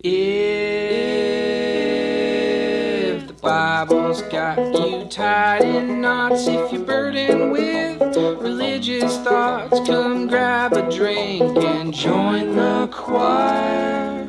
If the Bible's got you tied in knots, if you're burdened with religious thoughts, come grab a drink and join the choir.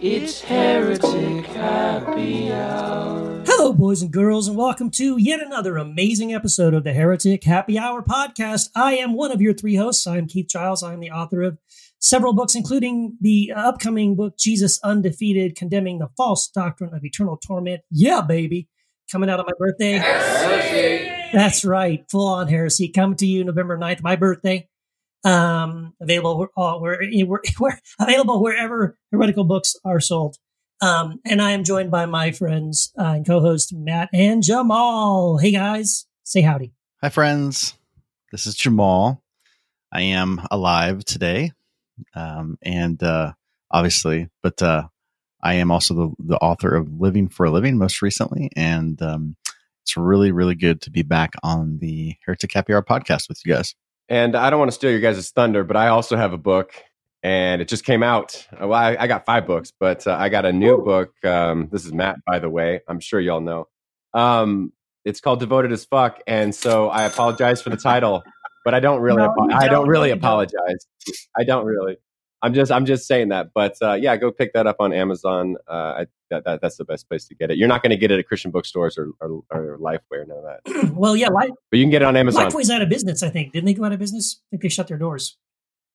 It's Heretic Happy Hour. Hello, boys and girls, and welcome to yet another amazing episode of the Heretic Happy Hour podcast. I am one of your three hosts. I'm Keith Giles. I'm the author of several books, including the upcoming book, Jesus Undefeated, condemning the false doctrine of eternal torment. Yeah, baby. Coming out on my birthday. Heresy. That's right. Full on heresy. Coming to you November 9th, my birthday. Um, available uh, where, where, where available wherever heretical books are sold. Um, and I am joined by my friends uh, and co-host Matt and Jamal. Hey guys, say howdy. Hi, friends. This is Jamal. I am alive today, um, and uh, obviously, but uh, I am also the, the author of Living for a Living most recently, and um, it's really, really good to be back on the Heretic Happy Hour podcast with you guys. And I don't want to steal your guys' thunder, but I also have a book, and it just came out. Well, I, I got five books, but uh, I got a new book. Um, this is Matt, by the way. I'm sure y'all know. Um, it's called Devoted as Fuck, and so I apologize for the title, but I don't really. No, apo- I don't. don't really don't. apologize. I don't really. I'm just. I'm just saying that. But uh, yeah, go pick that up on Amazon. Uh, I, that, that that's the best place to get it. You're not going to get it at Christian bookstores or or, or Lifeway, none of that. well, yeah, Life, But you can get it on Amazon. Lifeway's out of business. I think didn't they go out of business? I think they shut their doors.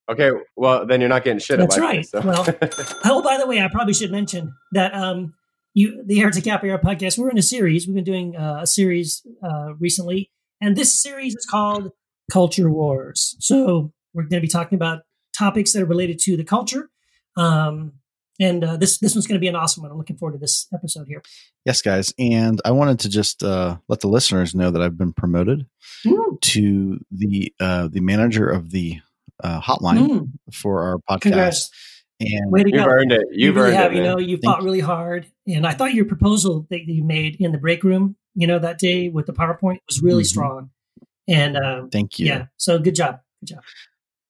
Okay, well then you're not getting shit. That's right. so. Well, Oh, by the way, I probably should mention that um, you the Heretic Hour podcast. We're in a series. We've been doing uh, a series uh, recently, and this series is called Culture Wars. So we're going to be talking about topics that are related to the culture. Um, and uh, this this one's going to be an awesome one. I'm looking forward to this episode here. Yes, guys, and I wanted to just uh, let the listeners know that I've been promoted Woo. to the uh, the manager of the uh, hotline Mm. for our podcast. Congrats! And Way to You've go! earned it. you You've really earned have. it. You man. know, you Thank fought really hard, and I thought your proposal that you made in the break room, you know, that day with the PowerPoint was really Mhm. strong. And uh, thank you. yeah, so good job, good job.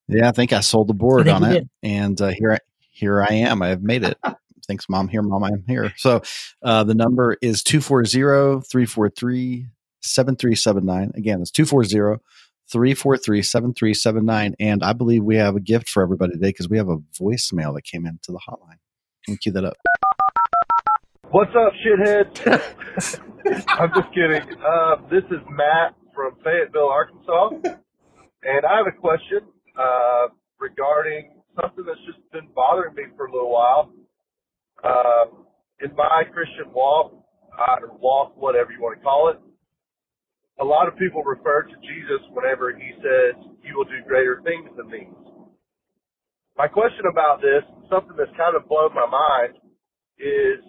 Yeah, I think I sold the board on it, did. and uh, here I here I am. I have made it. Thanks, mom. Here, mom, I'm here. So uh, the number is 240-343-7379. Again, it's 240-343-7379. And I believe we have a gift for everybody today because we have a voicemail that came into the hotline. Can we cue that up? What's up, shithead? I'm just kidding. Uh, this is Matt from Fayetteville, Arkansas, and I have a question uh, regarding something that's just been bothering me for a little while. Um, in my Christian walk, uh, or walk, whatever you want to call it, a lot of people refer to Jesus whenever he says, "You will do greater things than these." My question about this, something that's kind of blown my mind, is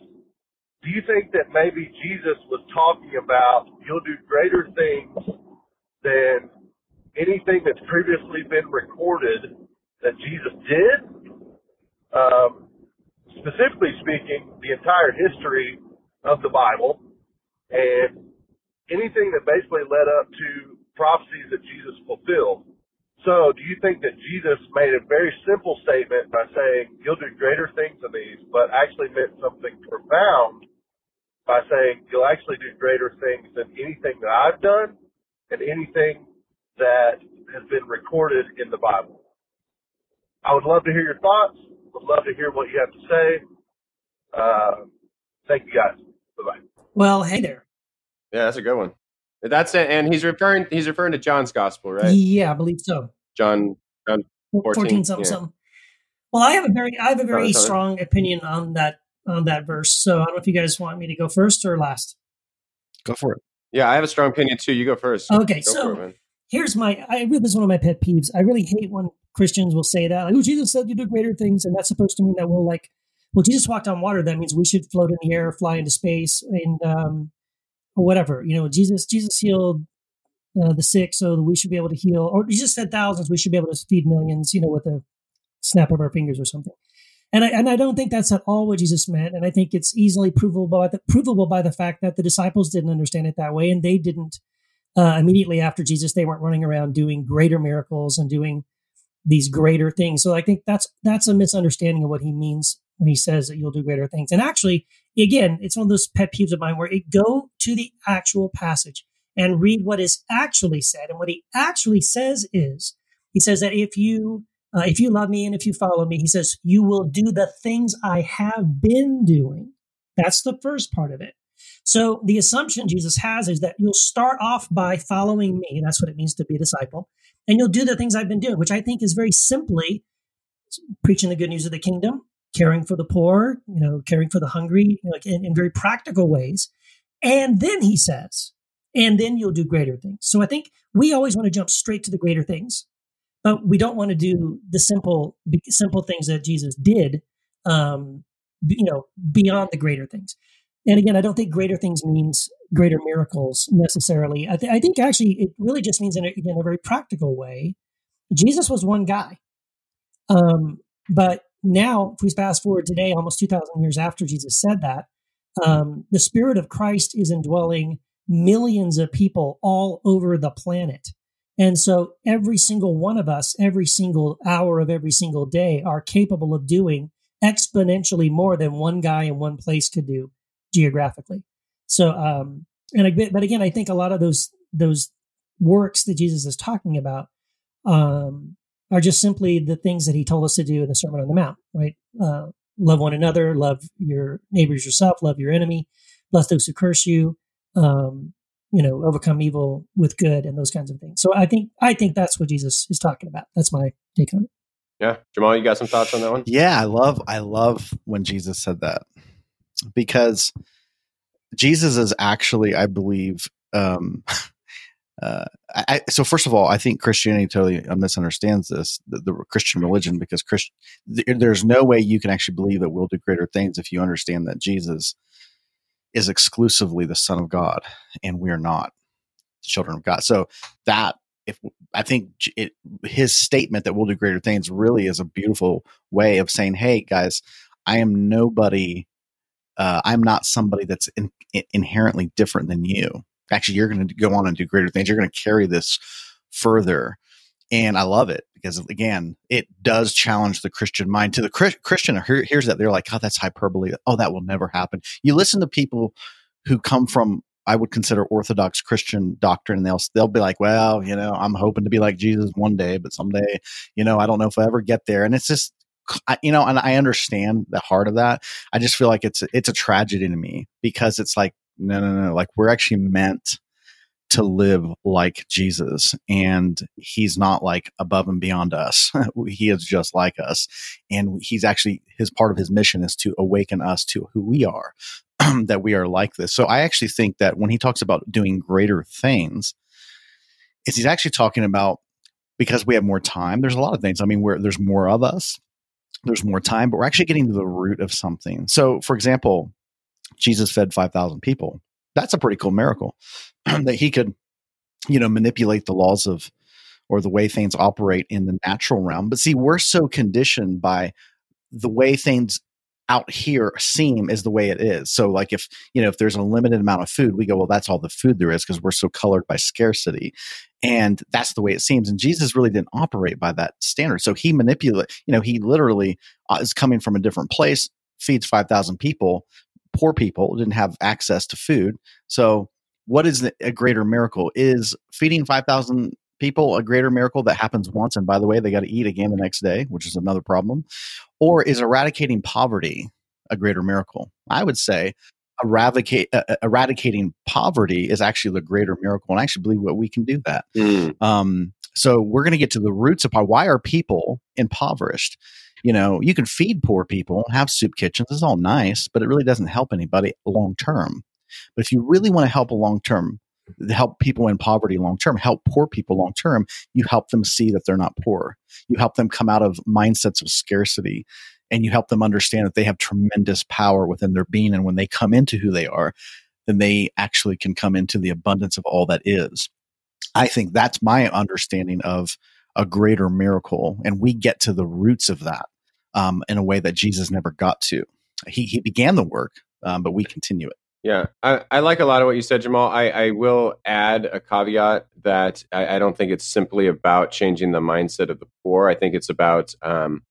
do you think that maybe Jesus was talking about you'll do greater things than anything that's previously been recorded that Jesus did? Um, specifically speaking, the entire history of the Bible and anything that basically led up to prophecies that Jesus fulfilled. So, do you think that Jesus made a very simple statement by saying, You'll do greater things than these, but actually meant something profound by saying, You'll actually do greater things than anything that I've done and anything that has been recorded in the Bible? I would love to hear your thoughts. Would love to hear what you have to say. Uh, thank you guys. Bye bye. Well, hey there. Yeah, that's a good one. That's it. And he's referring he's referring to John's gospel, right? Yeah, I believe so. John John 14, 14, something yeah. something. Well, I have a very I have a very Sorry, sorry. strong opinion on that on that verse. So I don't know if you guys want me to go first or last. Go for it. Yeah, I have a strong opinion too. You go first. Okay, Go so it, here's my I this is one of my pet peeves. I really hate when Christians will say that. Like, oh, Jesus said you do greater things, and that's supposed to mean that we'll like well, Jesus walked on water, that means we should float in the air, fly into space, and um or whatever. You know, Jesus Jesus healed uh, the sick, so that we should be able to heal. Or Jesus said thousands, we should be able to feed millions. You know, with a snap of our fingers or something. And I and I don't think that's at all what Jesus meant. And I think it's easily provable by the provable by the fact that the disciples didn't understand it that way, and they didn't uh, immediately after Jesus, they weren't running around doing greater miracles and doing these greater things. So I think that's that's a misunderstanding of what he means when he says that you'll do greater things. And actually, again, it's one of those pet peeves of mine where it go to the actual passage and read what is actually said. And what he actually says is, he says that if you uh, if you love me and if you follow me, he says you will do the things I have been doing. That's the first part of it. So the assumption Jesus has is that you'll start off by following me. That's what it means to be a disciple. And you'll do the things I've been doing, which I think is very simply preaching the good news of the kingdom, caring for the poor, you know, caring for the hungry, you know, in, in very practical ways. And then he says, and then you'll do greater things. So I think we always want to jump straight to the greater things, but we don't want to do the simple, simple things that Jesus did, um, you know, beyond the greater things. And again, I don't think greater things means greater miracles necessarily. I, th- I think actually it really just means in a, again a very practical way. Jesus was one guy, um, but now if we fast forward today, almost two thousand years after Jesus said that, um, the Spirit of Christ is indwelling millions of people all over the planet. And so every single one of us, every single hour of every single day, are capable of doing exponentially more than one guy in one place could do geographically. So, um, and I, but again, I think a lot of those those works that Jesus is talking about um, are just simply the things that he told us to do in the Sermon on the Mount, right? Uh, love one another, love your neighbors yourself, love your enemy, bless those who curse you, um, you know, overcome evil with good, and those kinds of things. So I think I think that's what Jesus is talking about. That's my take on it. Yeah, Jamal, you got some thoughts on that one? Yeah, I love I love when Jesus said that because Jesus is actually, I believe, um, uh, I, so first of all, I think Christianity totally misunderstands this, the, the Christian religion, because Christ, there's no way you can actually believe that we'll do greater things if you understand that Jesus is exclusively the Son of God and we are not the children of God. So that if I think it, his statement that we'll do greater things really is a beautiful way of saying, "Hey guys, I am nobody uh, I'm not somebody that's in, in, inherently different than you. Actually, you're going to go on and do greater things. You're going to carry this further. And I love it because, again, it does challenge the Christian mind. To the Christian here, here's that they're like, oh, that's hyperbole. Oh, that will never happen. You listen to people who come from I would consider Orthodox Christian doctrine, and they'll they'll be like, well, you know, I'm hoping to be like Jesus one day, but someday, you know, I don't know if I ever get there. And it's just you know, and I understand the heart of that. I just feel like it's it's a tragedy to me because it's like no, no, no. Like we're actually meant to live like Jesus, and He's not like above and beyond us. he is just like us, and He's actually His part of His mission is to awaken us to who we are, that we are like this. So I actually think that when He talks about doing greater things, is He's actually talking about because we have more time. There's a lot of things. I mean, where there's more of us there's more time, but we're actually getting to the root of something. So, for example, Jesus fed 5,000 people. That's a pretty cool miracle that he could, you know, manipulate the laws of or the way things operate in the natural realm. But see, we're so conditioned by the way things out here seem is the way it is. So like if, you know, if there's a limited amount of food, we go, well, that's all the food there is because we're so colored by scarcity. And that's the way it seems. And Jesus really didn't operate by that standard. So he manipulate, you know, he literally uh, is coming from a different place, feeds 5,000 people, poor people didn't have access to food. So what is a greater miracle? Is feeding 5,000 people a greater miracle that happens once and by the way they got to eat again the next day which is another problem? Or is eradicating poverty a greater miracle? I would say eradicate, uh, uh, eradicating poverty is actually the greater miracle and i actually believe that we can do that. Mm. um, so we're going to get to the roots of why are people impoverished? You know you can feed poor people have soup kitchens it's all nice but it really doesn't help anybody long term but if you really want to help a long term help people in poverty long term, help poor people long term, you help them see that they're not poor. You help them come out of mindsets of scarcity and you help them understand that they have tremendous power within their being. And when they come into who they are, then they actually can come into the abundance of all that is. I think that's my understanding of a greater miracle. And we get to the roots of that um, in a way that Jesus never got to. He, he began the work, um, but we continue it. Yeah, I, I, like a lot of what you said, Jamal. I, I will add a caveat that I, I, don't think it's simply about changing the mindset of the poor. I think it's about um,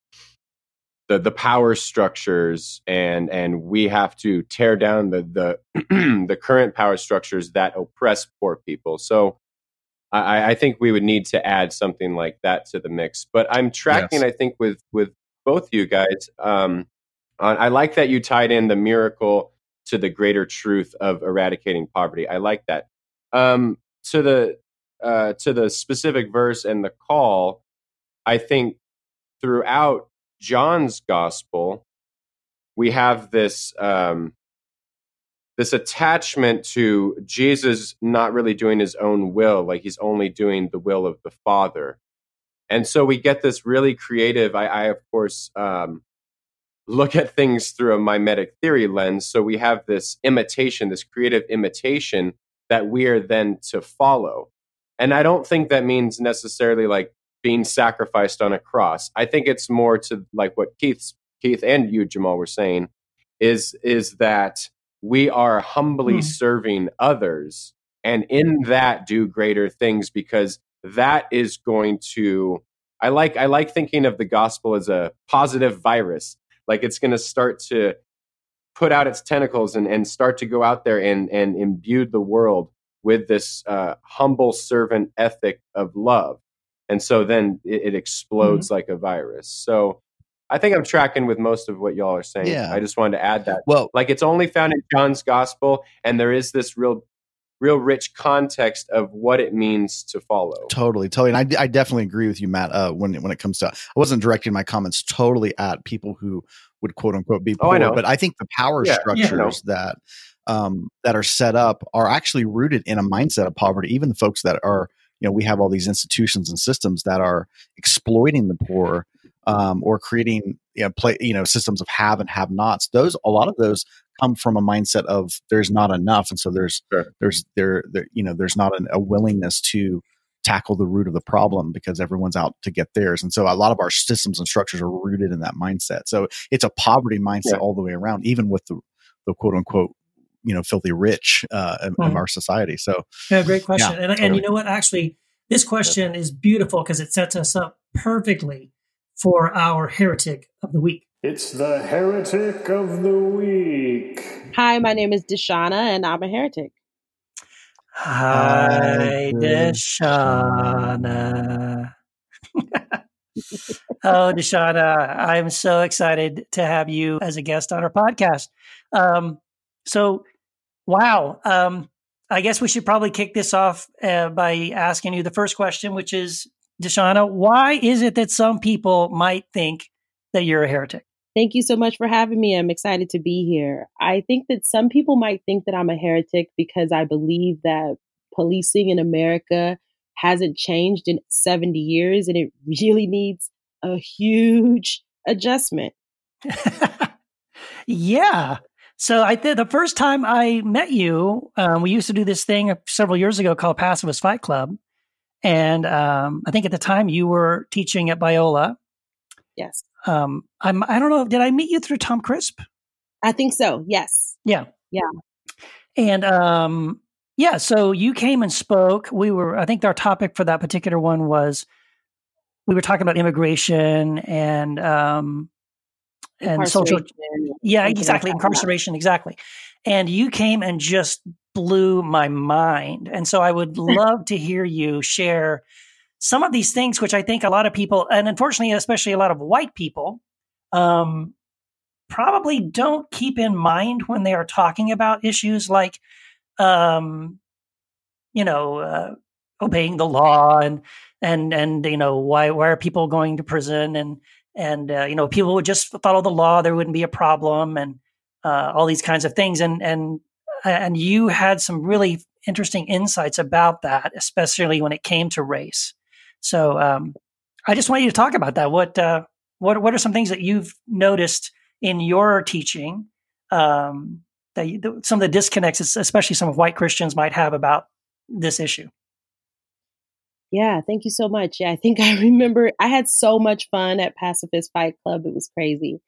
the the power structures and and we have to tear down the the the current power structures that oppress poor people so I, I think we would need to add something like that to the mix but i'm tracking Yes. i think with with both you guys um on- i like that you tied in the miracle to the greater truth of eradicating poverty i like that um to the uh to the specific verse and the call i think throughout John's gospel, we have this um, this attachment to Jesus not really doing his own will, like he's only doing the will of the Father, and so we get this really creative. I, I of course um, look at things through a mimetic theory lens, so we have this imitation, this creative imitation that we are then to follow, and I don't think that means necessarily like being sacrificed on a cross. I think it's more to like what Keith, Keith, and you, Jamal, were saying, is is that we are humbly Hmm. serving others, and in that do greater things because that is going to. I like I like thinking of the gospel as a positive virus, like it's going to start to put out its tentacles and, and start to go out there and and imbue the world with this uh, humble servant ethic of love and so then it, it explodes like a virus. So I think I'm tracking with most of what y'all are saying. Yeah. I just wanted to add that. Well, Like it's only found in John's gospel, and there is this real, real rich context of what it means to follow. Totally, totally, and I, I definitely agree with you, Matt. Uh, when when it comes to, I wasn't directing my comments totally at people who would quote unquote be Oh, poor, I know. but I think the power Yeah, yeah, structures that um, that are set up are actually rooted in a mindset of poverty. Even the folks that are, you know, we have all these institutions and systems that are exploiting the poor um, or creating, you know, play, you know, systems of have and have nots. Those a lot of those come from a mindset of there's not enough, and so there's Sure. there's there, there you know there's not an, a willingness to tackle the root of the problem because everyone's out to get theirs. And so a lot of our systems and structures are rooted in that mindset. So it's a poverty mindset Yeah. all the way around, even with the, the quote unquote, you know, filthy rich uh, in, in Mhm. our society. So Yeah, great question. Yeah, and, and you know what? Actually, this question is beautiful because it sets us up perfectly for our heretic of the week. It's the heretic of the week. Hi, my name is Deshonna, and I'm a heretic. Hi, Hi, Deshonna. oh, Deshonna, I'm so excited to have you as a guest on our podcast. Um, so, wow. Um, I guess we should probably kick this off uh, by asking you the first question, which is, Deshonna, why is it that some people might think that you're a heretic? Thank you so much for having me. I'm excited to be here. I think that some people might think that I'm a heretic because I believe that policing in America hasn't changed in 70 years and it really needs a huge adjustment. yeah. So I th- the first time I met you, um, we used to do this thing several years ago called Pacifist Fight Club, and um, I think at the time you were teaching at Biola. Yes. Um, I'm I don't know. Did I meet you through Tom Crisp? I think so. Yes. Yeah. Yeah. And um, yeah, so you came and spoke. We were, I think our topic for that particular one was we were talking about immigration and um, and social yeah, exactly. Incarceration, exactly. And you came and just blew my mind. And so I would love to hear you share some of these things, which I think a lot of people, and unfortunately, especially a lot of white people, um, probably don't keep in mind when they are talking about issues like, um, you know, uh, obeying the law and and and you know why why are people going to prison? And and uh, you know people would just follow the law. There wouldn't be a problem and uh, all these kinds of things. And and and you had some really interesting insights about that especially when it came to race so um, i just want you to talk about that what uh, what what are some things that you've noticed in your teaching um, that you, some of the disconnects especially some of white christians might have about this issue Yeah, thank you so much. Yeah, I think I remember I had so much fun at Pacifist Fight Club. It was crazy.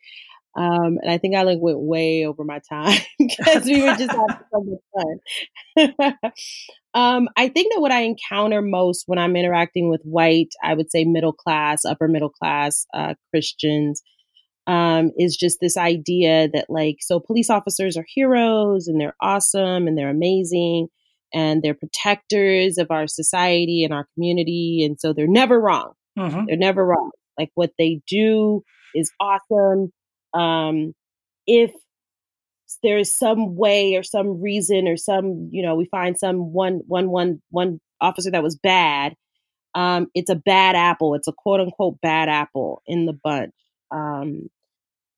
Um, and I think I like went way over my time because we were just having so much fun. um, I think that what I encounter most when I'm interacting with white, I would say middle class, upper middle class uh, Christians, um, is just this idea that like so police officers are heroes and they're awesome and they're amazing and they're protectors of our society and our community and so they're never wrong Mhm. they're never wrong like what they do is awesome um, if there is some way or some reason or some you know we find some one one one one officer that was bad um, it's a bad apple. It's a quote unquote bad apple in the bunch. Um,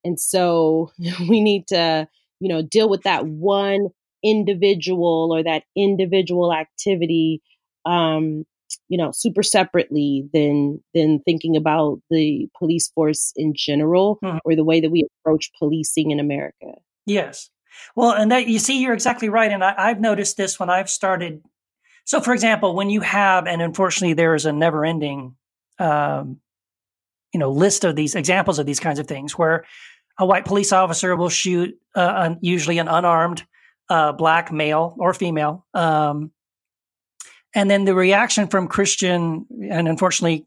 and so we need to you know deal with that one individual or that individual activity um, you know super separately than than thinking about the police force in general Mhm. or the way that we approach policing in america Yes. Well, and that you see, you're exactly right. And I, I've noticed this when I've started. So, for example, when you have, and unfortunately, there is a never ending, um, you know, list of these examples of these kinds of things where a white police officer will shoot uh, an, usually an unarmed uh, black male or female. Um, and then the reaction from Christian and unfortunately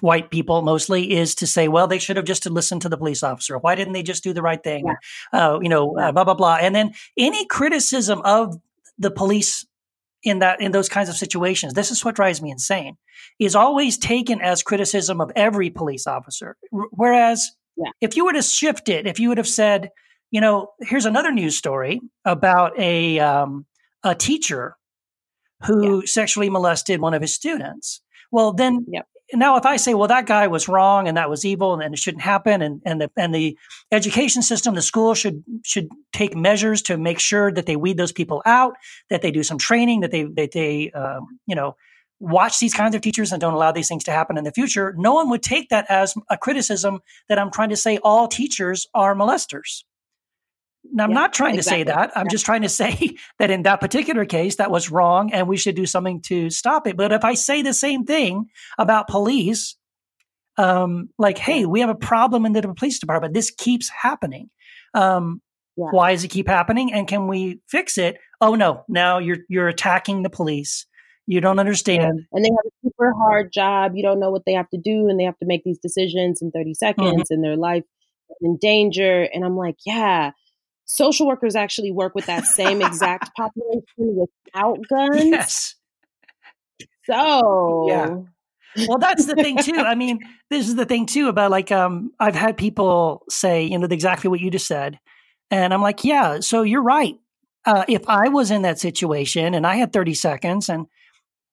white people mostly is to say, well, they should have just listened to the police officer. Why didn't they just do the right thing? Uh, you know, uh, blah blah blah. And then any criticism of the police in that in those kinds of situations, this is what drives me insane, is always taken as criticism of every police officer. R- whereas Yeah. if you were to shift it, if you would have said, you know, here's another news story about a um, a teacher who sexually molested one of his students. Well, then Yep. now if I say, well, that guy was wrong and that was evil and, and it shouldn't happen, and and the and the education system, the school should should take measures to make sure that they weed those people out, that they do some training, that they that they um, you know watch these kinds of teachers and don't allow these things to happen in the future. No one would take that as a criticism that I'm trying to say all teachers are molesters. Now, I'm Yeah, not trying to say that. I'm Yeah. just trying to say that in that particular case, that was wrong and we should do something to stop it. But if I say the same thing about police, um, like, hey, we have a problem in the police department, this keeps happening. Um, Yeah. Why does it keep happening? And can we fix it? Oh no, now you're you're attacking the police. You don't understand. and they have a super hard job. You don't know what they have to do, and they have to make these decisions in 30 seconds, and their life is in danger. And I'm like, yeah, social workers actually work with that same exact population without guns. Yes. So, Yeah. well that's the thing too i mean this is the thing too about like um i've had people say you know exactly what you just said and i'm like yeah so you're right uh, if i was in that situation and i had 30 seconds and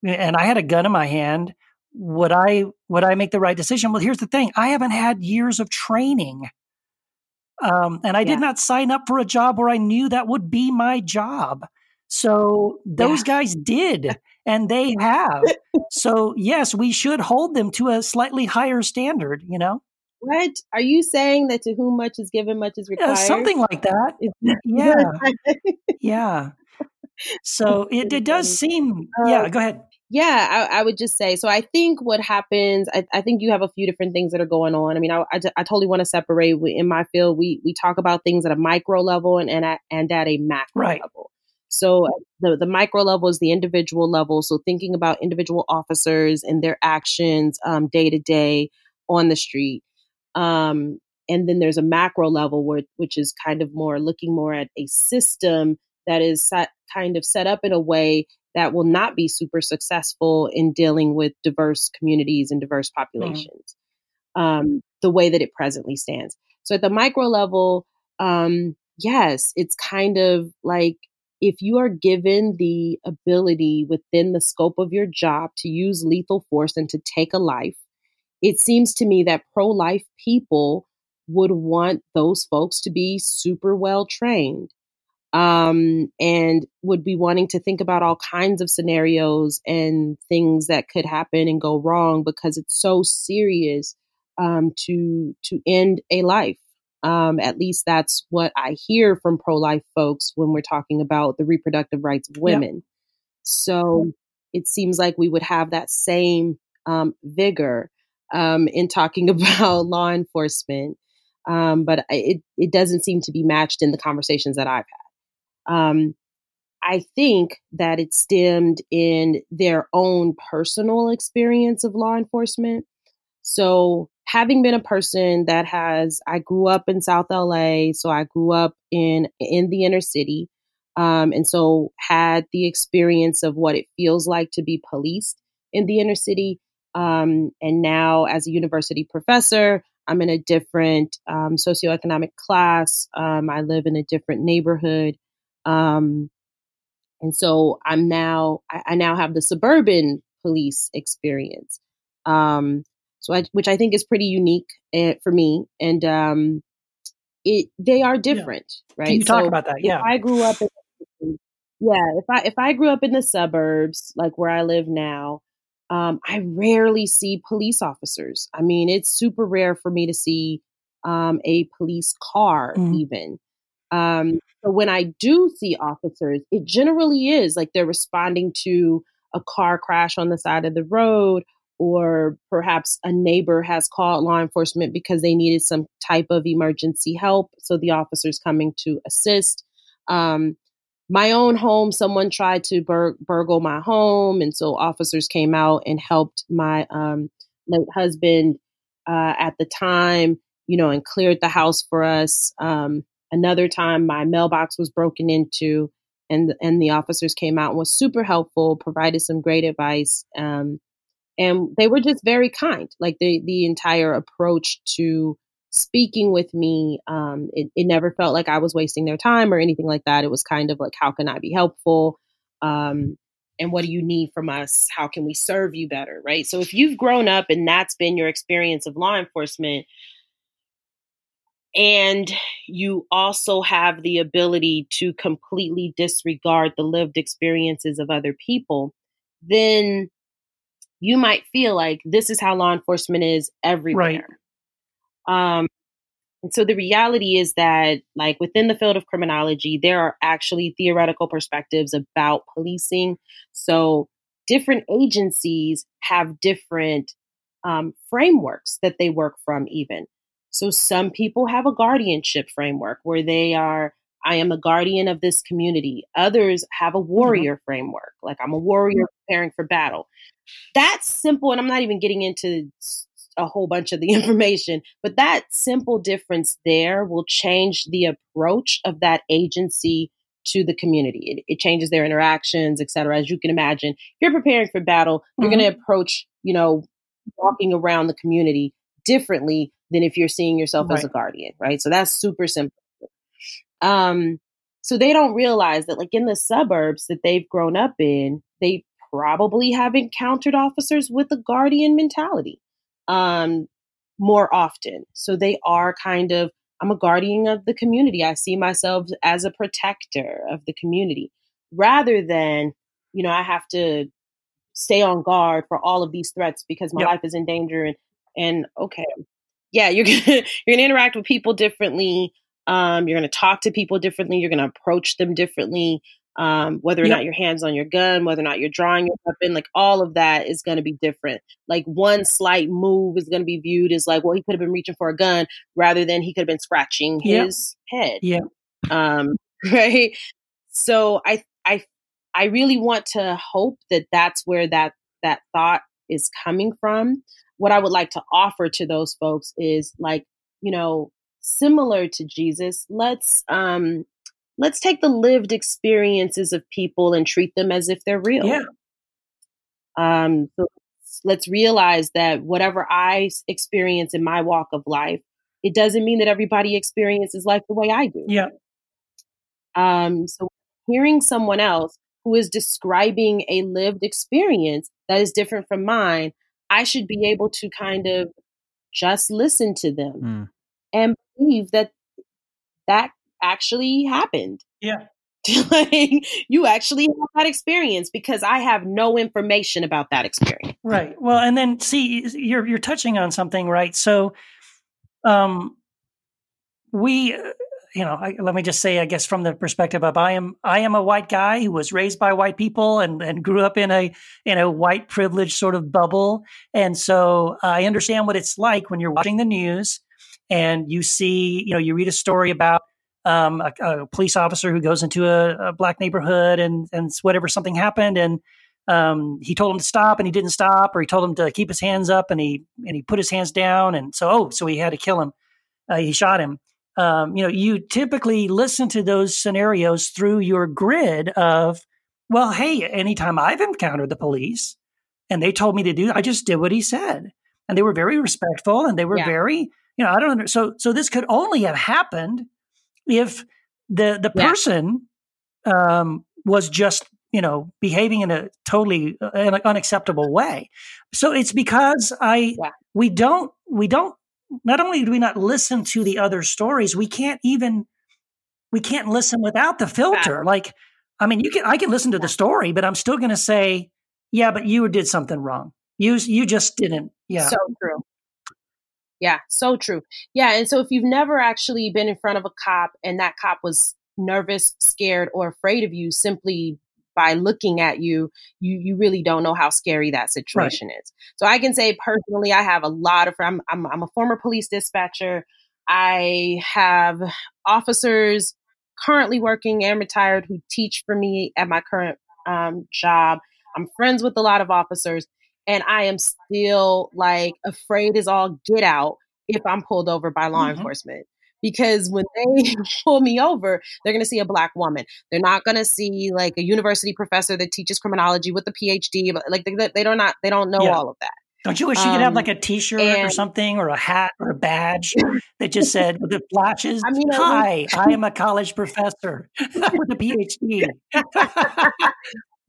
and i had a gun in my hand would i would i make the right decision well here's the thing i haven't had years of training um, and i Yeah. did not sign up for a job where i knew that would be my job so those guys did and they have so yes, we should hold them to a slightly higher standard. You know, what are you saying that to whom much is given, much is Yeah, required? something like that. Yeah, yeah. So it, it does seem. Yeah, go ahead. Yeah, I, I would just say so. I think what happens, I, I think you have a few different things that are going on. I mean, I, I, I totally want to separate. We- In my field, we we talk about things at a micro level and and at, and at a macro Right. level. So the the micro level is the individual level. So thinking about individual officers and their actions um, day to day on the street. Um, and then there's a macro level where, which is kind of more looking more at a system that is set, kind of set up in a way that will not be super successful in dealing with diverse communities and diverse populations um, the way that it presently stands. So at the micro level, um, yes, it's kind of like if you are given the ability within the scope of your job to use lethal force and to take a life, it seems to me that pro life people would want those folks to be super well trained um, and would be wanting to think about all kinds of scenarios and things that could happen and go wrong because it's so serious um, to to end a life. Um, at least that's what I hear from pro life folks when we're talking about the reproductive rights of women. So it seems like we would have that same um, vigor um, in talking about law enforcement, um, but it it doesn't seem to be matched in the conversations that I've had. Um, I think that it stemmed in their own personal experience of law enforcement. So having been a person that has, I grew up in South LA, so I grew up in in the inner city, um, and so had the experience of what it feels like to be policed in the inner city. Um, and now, as a university professor, I'm in a different um, socioeconomic class. Um, I live in a different neighborhood. Um, and so I'm now, I, I, now have the suburban police experience. Um, so I, which I think is pretty unique uh, for me. And um, it, they are different, yeah. right? Can you talk about that? Yeah. I grew up in, yeah, if I, if I grew up in the suburbs, like where I live now, um, I rarely see police officers. I mean, it's super rare for me to see um, a police car, mm. even. Um, so when I do see officers, it generally is like they're responding to a car crash on the side of the road, or perhaps a neighbor has called law enforcement because they needed some type of emergency help. So the officer's coming to assist. Um, my own home, someone tried to bur- burgle my home. And so officers came out and helped my um, late husband uh, at the time, you know, and cleared the house for us. Um, another time, my mailbox was broken into, and, and the officers came out and was super helpful, provided some great advice. Um, and they were just very kind. Like the, the entire approach to speaking with me. Um, it, it, never felt like I was wasting their time or anything like that. It was kind of like, how can I be helpful? Um, and what do you need from us? How can we serve you better? Right. So if you've grown up and that's been your experience of law enforcement, and you also have the ability to completely disregard the lived experiences of other people, then you might feel like this is how law enforcement is everywhere. Right. Um, and so the reality is that, like within the field of criminology, there are actually theoretical perspectives about policing. So different agencies have different um, frameworks that they work from, even. So some people have a guardianship framework where they are, I am a guardian of this community. Others have a mm-hmm. warrior mm-hmm. framework, like I'm a warrior preparing for battle. That's simple. And I'm not even getting into a whole bunch of the information. But that simple difference there will change the approach of that agency to the community. It, it changes their interactions, et cetera. As you can imagine, if you're preparing for battle, you're mm-hmm. going to approach, you know, walking around the community differently than if you're seeing yourself right. as a guardian, right? So that's super simple. Um, so they don't realize that, like in the suburbs that they've grown up in, they probably have encountered officers with a guardian mentality um, more often. So they are kind of, I'm a guardian of the community. I see myself as a protector of the community rather than, you know, I have to stay on guard for all of these threats because my yep. life is in danger. And, and okay, yeah, you're gonna, you're gonna interact with people differently. Um, you're gonna talk to people differently. You're gonna approach them differently um, whether or yep. not your hands on your gun, whether or not you're drawing your weapon, like all of that is going to be different. Like one slight move is going to be viewed as like, well, he could have been reaching for a gun rather than he could have been scratching yep. his head. Yeah. Um, right. So I, I, I really want to hope that that's where that that thought is coming from. What I would like to offer to those folks is like, you know, similar to Jesus, let's um let's take the lived experiences of people and treat them as if they're real. Yeah. Um, so let's realize that whatever I experience in my walk of life, it doesn't mean that everybody experiences life the way I do. Yeah. Um, so hearing someone else who is describing a lived experience that is different from mine, I should be able to kind of just listen to them mm. and believe that that actually happened. Yeah. like you actually have that experience because I have no information about that experience. Right. Well, and then see you're you're touching on something, right? So um we you know, I, let me just say, I guess from the perspective of I am, I am a white guy who was raised by white people and, and grew up in a in a white privileged sort of bubble, and so I understand what it's like when you're watching the news and you see, you know, you read a story about um, a, a, police officer who goes into a, a, black neighborhood and and whatever something happened and um, he told him to stop and he didn't stop, or he told him to keep his hands up and he and he put his hands down, and so oh, so he had to kill him. Uh, he shot him. Um, you know, you typically listen to those scenarios through your grid of, well, hey, anytime I've encountered the police and they told me to do, I just did what he said, and they were very respectful and they were Yeah. very, you know, I don't under, so so this could only have happened if the the Yeah. person um, was just you know behaving in a totally uh, an unacceptable way. So it's because I Yeah. we don't we don't not only do we not listen to the other stories, we can't even we can't listen without the filter. Like I mean, you can I can listen to the story, but I'm still going to say, yeah, but you did something wrong. You you just didn't. Yeah. So true. Yeah, so true. Yeah, and so if you've never actually been in front of a cop and that cop was nervous, scared, or afraid of you simply by looking at you, you you really don't know how scary that situation is. So I can say personally, I have a lot of. I'm I'm, I'm a former police dispatcher. I have officers currently working and retired who teach for me at my current um, job. I'm friends with a lot of officers, and I am still like afraid as all get out if I'm pulled over by law Mhm. enforcement. Because when they pull me over, they're going to see a black woman. They're not going to see like a university professor that teaches criminology with a PhD. But like they, they don't not they don't know Yeah. all of that. Don't you wish you could have Um, like a T-shirt or something, or a hat or a badge that just said with the flashes? I mean, "Hi, I am a college professor with a PhD."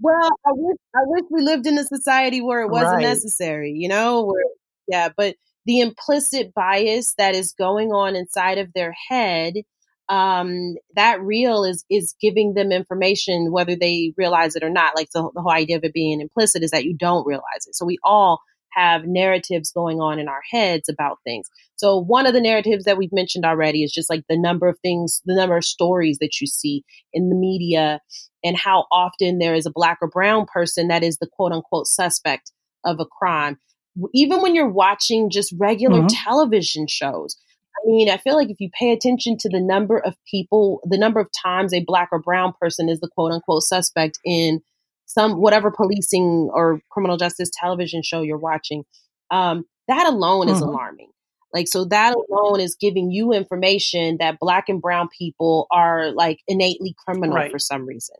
Well, I wish I wish we lived in a society where it wasn't Right. necessary, you know? Where yeah, but the implicit bias that is going on inside of their head, um, that reel is is giving them information whether they realize it or not. Like the, the whole idea of it being implicit is that you don't realize it. So we all have narratives going on in our heads about things. So one of the narratives that we've mentioned already is just like the number of things, the number of stories that you see in the media and how often there is a black or brown person that is the quote unquote suspect of a crime. Even when you're watching just regular Mhm. television shows, I mean, I feel like if you pay attention to the number of people, the number of times a black or brown person is the quote unquote suspect in some whatever policing or criminal justice television show you're watching, um, that alone is Mhm. alarming. Like, so that alone is giving you information that black and brown people are like innately criminal Right. for some reason.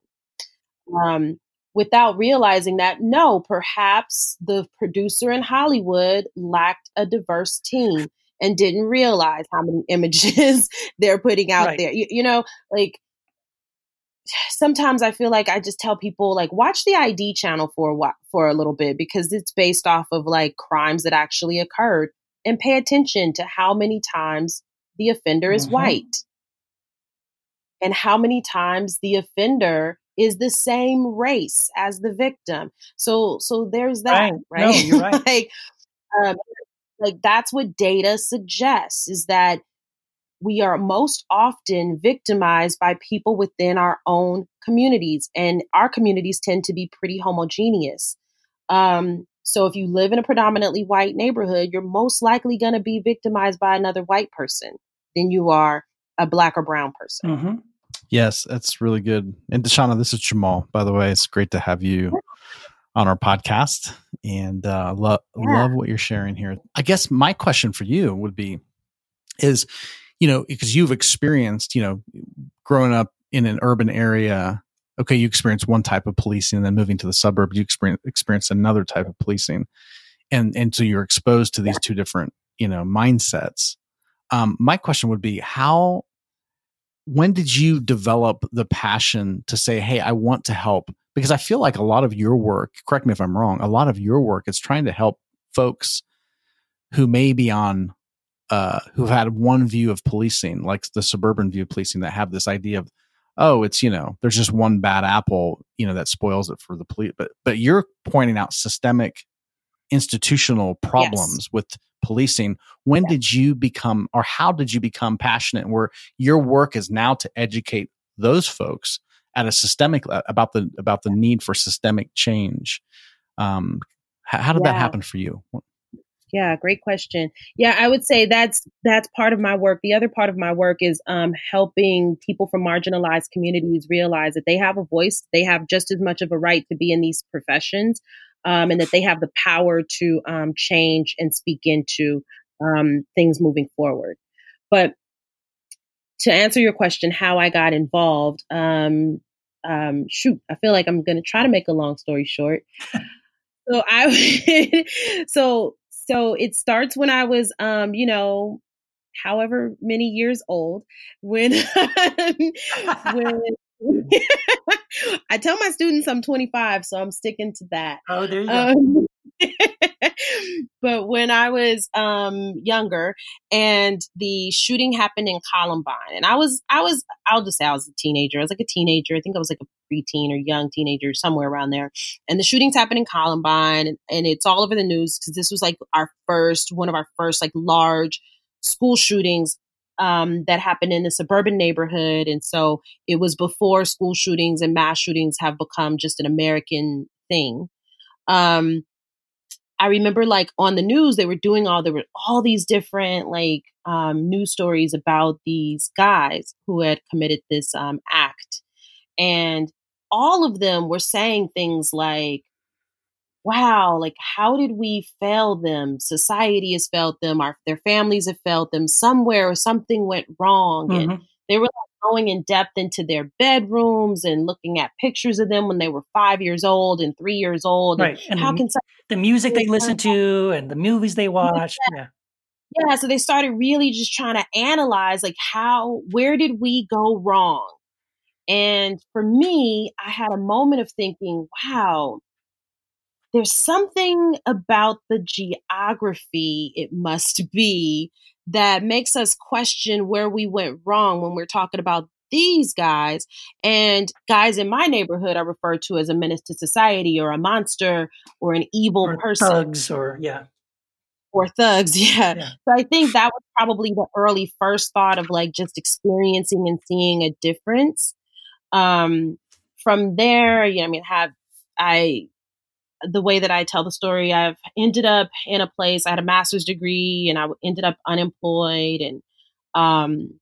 Um, without realizing that, no, perhaps the producer in Hollywood lacked a diverse team and didn't realize how many images they're putting out Right. there. You, you know, like sometimes I feel like I just tell people like watch the ID channel for a while, for a little bit because it's based off of like crimes that actually occurred and pay attention to how many times the offender is Mhm. white and how many times the offender is the same race as the victim. So so there's that, Right. right? No, you're right. like um, like that's what data suggests is that we are most often victimized by people within our own communities and our communities tend to be pretty homogeneous um, so if you live in a predominantly white neighborhood you're most likely going to be victimized by another white person than you are a black or brown person hmm Yes, that's really good. And Deshonna, this is Jamal, by the way. It's great to have you on our podcast and uh, lo- Yeah. love what you're sharing here. I guess my question for you would be is, you know, because you've experienced, you know, growing up in an urban area, okay, you experienced one type of policing and then moving to the suburbs, you experience, experience another type of policing. And, and so you're exposed to these two different, you know, mindsets. Um, my question would be how when did you develop the passion to say hey i want to help because i feel like a lot of your work correct me if i'm wrong a lot of your work is trying to help folks who may be on uh who've had one view of policing like the suburban view of policing that have this idea of oh it's you know there's just one bad apple you know that spoils it for the police but but you're pointing out systemic institutional problems with policing when Yeah. did you become or how did you become passionate where your work is now to educate those folks at a systemic about the about the need for systemic change um how, how did that happen for you Yeah, great question. Yeah, I would say that's that's part of my work. The other part of my work is um, helping people from marginalized communities realize that they have a voice. They have just as much of a right to be in these professions, um, and that they have the power to um, change and speak into um, things moving forward. But to answer your question, how I got involved, um, um, shoot, I feel like I'm going to try to make a long story short. so I, so so it starts when I was, um, you know, however many years old when when I tell my students I'm 25, so I'm sticking to that. Oh, there you go. Um, but when I was um, younger, and the shooting happened in Columbine, and I was, I was, I'll just say I was a teenager. I was like a teenager. I think I was like a preteen or young teenager, somewhere around there. And the shootings happened in Columbine, and, and it's all over the news because this was like our first, one of our first like large school shootings um, that happened in a suburban neighborhood. And so it was before school shootings and mass shootings have become just an American thing. Um, I remember like on the news, they were doing all, there were all these different like um, news stories about these guys who had committed this um, act. And all of them were saying things like, wow, like how did we fail them? Society has failed them, our their families have failed them. Somewhere something went wrong. Mm-hmm. And they were like going in depth into their bedrooms and looking at pictures of them when they were five years old and three years old. Right. And, and how the, can the music they listen to and the movies they watch. Yeah. yeah. So they started really just trying to analyze like how where did we go wrong? And for me, I had a moment of thinking, wow, there's something about the geography, it must be, that makes us question where we went wrong when we're talking about these guys. And guys in my neighborhood are referred to as a menace to society or a monster or an evil or person. Thugs or, yeah. Or thugs, yeah. yeah. So I think that was probably the early first thought of like just experiencing and seeing a difference. Um, from there, you know, I mean, have I the way that I tell the story, I've ended up in a place. I had a master's degree, and I ended up unemployed, and um,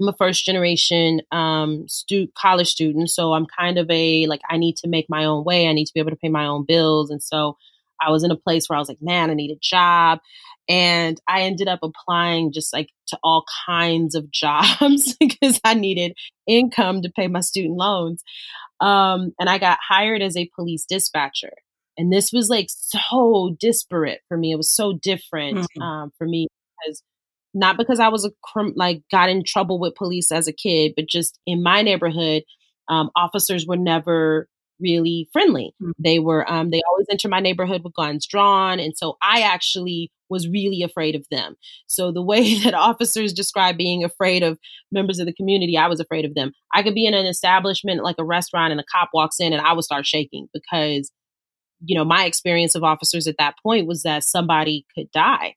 I'm a first generation um, stu- college student. So I'm kind of a like I need to make my own way. I need to be able to pay my own bills, and so I was in a place where I was like, man, I need a job. And I ended up applying just like to all kinds of jobs because I needed income to pay my student loans. Um, and I got hired as a police dispatcher. And this was like so disparate for me. It was so different mm-hmm. um, for me because not because I was a crim- like got in trouble with police as a kid, but just in my neighborhood, um, officers were never really friendly. Mm-hmm. They were um, they always enter my neighborhood with guns drawn, and so I actually was really afraid of them. So the way that officers describe being afraid of members of the community, I was afraid of them. I could be in an establishment like a restaurant, and a cop walks in, and I would start shaking because you know, my experience of officers at that point was that somebody could die,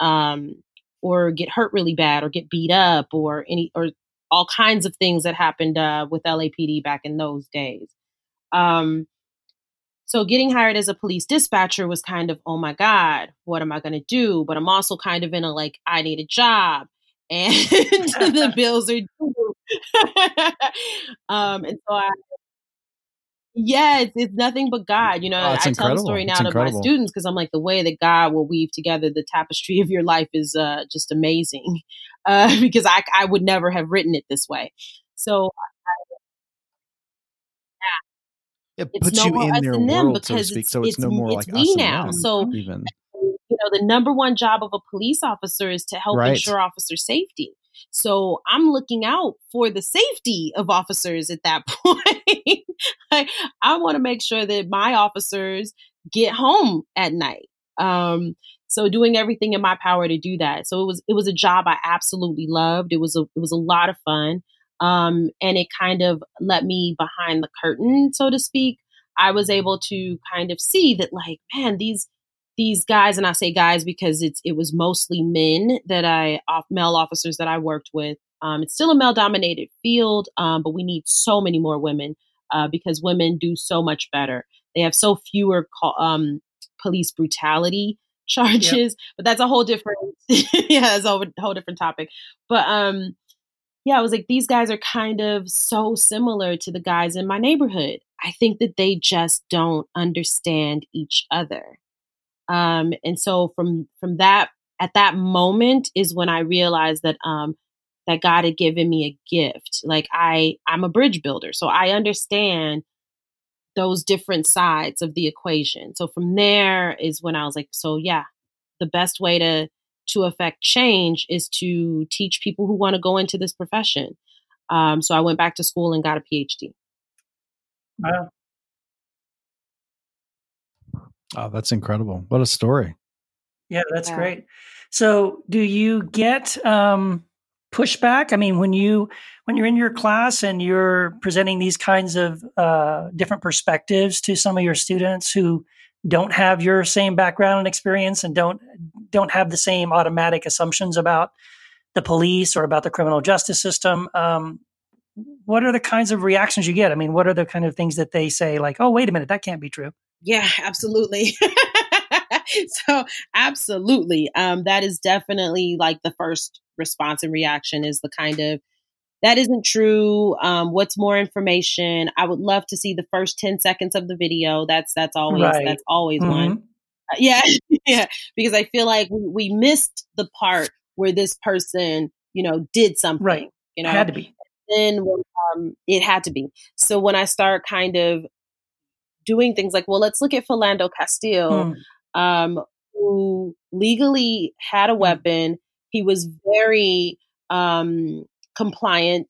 um, or get hurt really bad, or get beat up, or any, or all kinds of things that happened uh, with LAPD back in those days. Um, so getting hired as a police dispatcher was kind of, oh my God, what am I going to do? But I'm also kind of in a like, I need a job and the bills are due. um, and so I yeah, it's, it's nothing but God. You know, oh, I incredible. tell the story now to my students because I'm like, the way that God will weave together the tapestry of your life is uh, just amazing. Uh, because I, I would never have written it this way. So, yeah, it puts no you in their world, so to speak. So it's, it's no more it's like we now. So even you know, the number one job of a police officer is to help right. ensure officer safety. So I'm looking out for the safety of officers at that point. I, I want to make sure that my officers get home at night. Um, so doing everything in my power to do that. So it was it was a job I absolutely loved. It was a it was a lot of fun. Um, and it kind of let me behind the curtain, so to speak. I was able to kind of see that like, man, these these guys, and I say guys because it's it was mostly men that I off, male officers that I worked with. Um, it's still a male dominated field, um, but we need so many more women uh, because women do so much better. They have so fewer um, police brutality charges, yep. but that's a whole different, yeah, that's a whole, whole different topic. But um, yeah, I was like, these guys are kind of so similar to the guys in my neighborhood. I think that they just don't understand each other. Um, and so from from that at that moment is when I realized that um, that God had given me a gift. Like I I'm a bridge builder, so I understand those different sides of the equation. So from there is when I was like, so yeah, the best way to to affect change is to teach people who want to go into this profession. Um, so I went back to school and got a PhD. Wow. Oh, that's incredible. What a story. Yeah, that's yeah. great. So, do you get um, pushback? I mean, when you when you're in your class and you're presenting these kinds of uh, different perspectives to some of your students who don't have your same background and experience and don't don't have the same automatic assumptions about the police or about the criminal justice system. Um, what are the kinds of reactions you get? I mean, what are the kind of things that they say, like, "Oh, wait a minute, that can't be true." Yeah, absolutely. so, absolutely, um, that is definitely like the first response and reaction is the kind of that isn't true. Um, what's more information? I would love to see the first 10 seconds of the video. That's, that's always, right. that's always mm-hmm. one. Uh, yeah. yeah. Because I feel like we, we, missed the part where this person, you know, did something, right. you know, it had to be. Then um, it had to be. So when I start kind of doing things like, well, let's look at Philando Castile, mm. um, who legally had a hmm. weapon. He was very, um, compliant.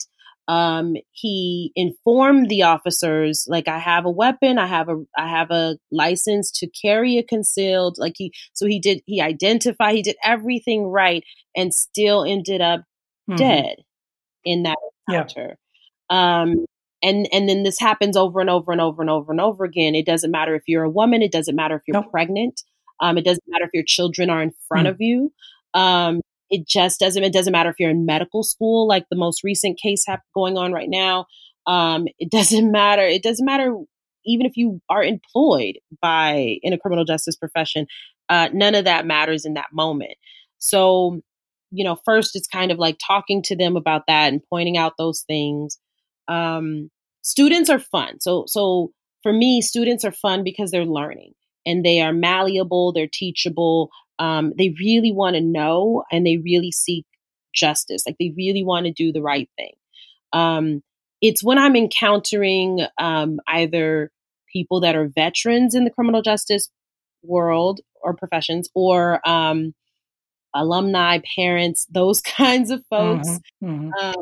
Um, he informed the officers, like, I have a weapon, I have a, I have a license to carry a concealed. Like he, so he did, he identified, he did everything right, and still ended up mm-hmm. dead in that encounter. Yeah. Um, and and then this happens over and over and over and over and over again. It doesn't matter if you're a woman. It doesn't matter if you're nope. pregnant. Um, it doesn't matter if your children are in front mm. of you. Um, it just doesn't. It doesn't matter if you're in medical school, like the most recent case have, going on right now. Um, it doesn't matter. It doesn't matter even if you are employed by in a criminal justice profession. Uh, none of that matters in that moment. So, you know, first it's kind of like talking to them about that and pointing out those things. Um, students are fun. So, so for me, students are fun because they're learning and they are malleable, they're teachable, um, they really want to know and they really seek justice. Like they really want to do the right thing. Um, it's when I'm encountering um, either people that are veterans in the criminal justice world or professions or um, alumni, parents, those kinds of folks. Mm-hmm, mm-hmm. Uh,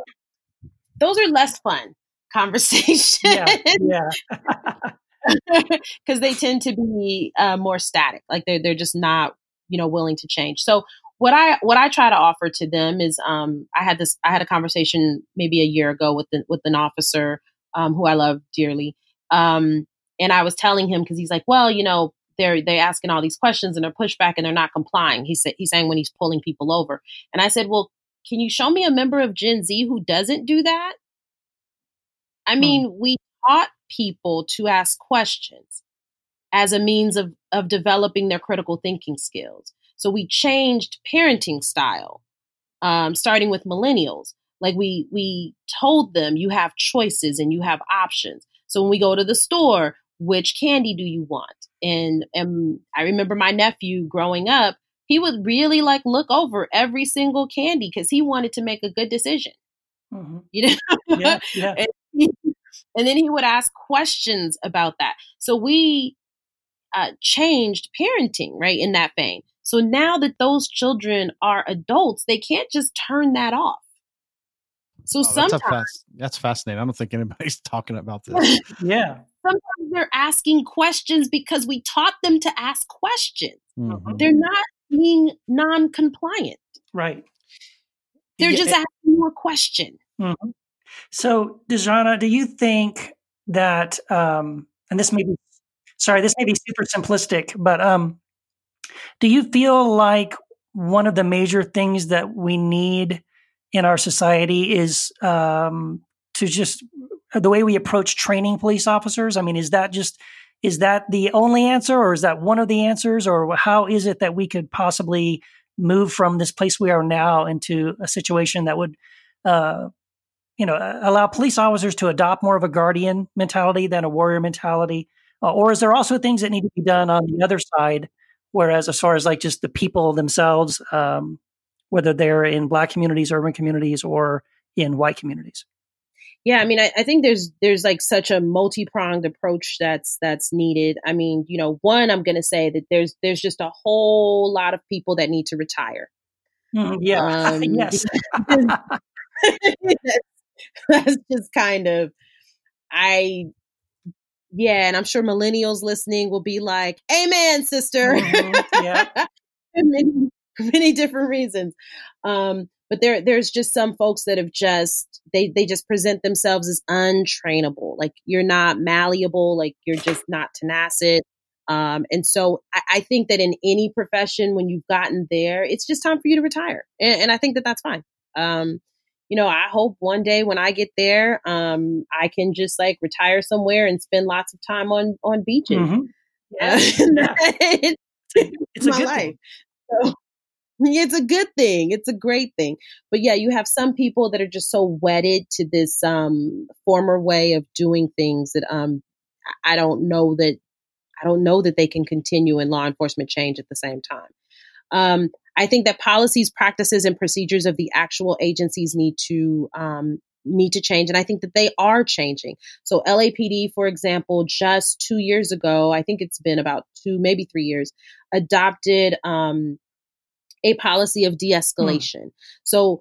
those are less fun conversations. Yeah. Because they tend to be uh, more static. Like they're, they're just not you know willing to change so what i what i try to offer to them is um i had this i had a conversation maybe a year ago with the, with an officer um who i love dearly um and i was telling him because he's like well you know they're they asking all these questions and they're pushback and they're not complying he said he's saying when he's pulling people over and i said well can you show me a member of gen z who doesn't do that i hmm. mean we taught people to ask questions as a means of, of developing their critical thinking skills. So we changed parenting style, um, starting with millennials. Like we we told them you have choices and you have options. So when we go to the store, which candy do you want? And and I remember my nephew growing up, he would really like look over every single candy because he wanted to make a good decision. Mm-hmm. You know, yeah, yeah. and, he, and then he would ask questions about that. So we uh, changed parenting, right, in that vein. So now that those children are adults, they can't just turn that off. So oh, sometimes that's, that's, fascinating. I don't think anybody's talking about this. yeah. Sometimes they're asking questions because we taught them to ask questions. Mm-hmm. They're not being non compliant. Right. They're yeah. just asking more question. Mm-hmm. So, Deshonna, do you think that, um, and this may be sorry, this may be super simplistic, but um, do you feel like one of the major things that we need in our society is um, to just the way we approach training police officers? I mean, is that just is that the only answer, or is that one of the answers, or how is it that we could possibly move from this place we are now into a situation that would, uh, you know, allow police officers to adopt more of a guardian mentality than a warrior mentality? Uh, or is there also things that need to be done on the other side? Whereas, as far as like just the people themselves, um, whether they're in black communities, urban communities, or in white communities. Yeah, I mean, I, I think there's there's like such a multi pronged approach that's that's needed. I mean, you know, one, I'm going to say that there's there's just a whole lot of people that need to retire. Mm, yeah. Um, yes. that's just kind of I yeah, and I'm sure millennials listening will be like, "Amen, sister." Mm-hmm. Yeah. many, many different reasons. Um, but there there's just some folks that have just they they just present themselves as untrainable. Like you're not malleable. Like you're just not tenacious um, and so I, I, think that in any profession when you've gotten there it's just time for you to retire. And, and i think that that's fine. Um, you know i hope one day when i get there um, i can just like retire somewhere and spend lots of time on on beaches. Mm-hmm. yeah. yeah. it's, it's my life. So, it's a good thing. It's a great thing. But yeah, you have some people that are just so wedded to this um, former way of doing things that um, I don't know that I don't know that they can continue in law enforcement change at the same time. Um, I think that policies, practices, and procedures of the actual agencies need to um, need to change, and I think that they are changing. So LAPD, for example, just two years ago, I think it's been about two, maybe three years, adopted um, a policy of de escalation. Hmm. So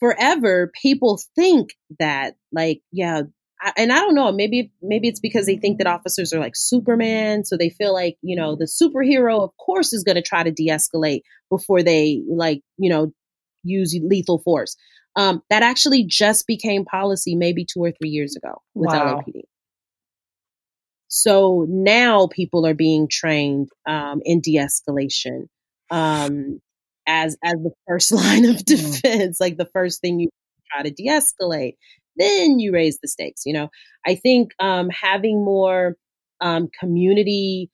forever, people think that, like, yeah, I, and I don't know, maybe maybe it's because they think that officers are like Superman, so they feel like you know the superhero, of course, is going to try to de-escalate before they like you know use lethal force. Um, that actually just became policy maybe two or three years ago with wow. LAPD. So now people are being trained um, in de-escalation. Um, as as the first line of mm-hmm. defense, like the first thing you try to de-escalate. Then you raise the stakes. You know, I think um, having more um, community,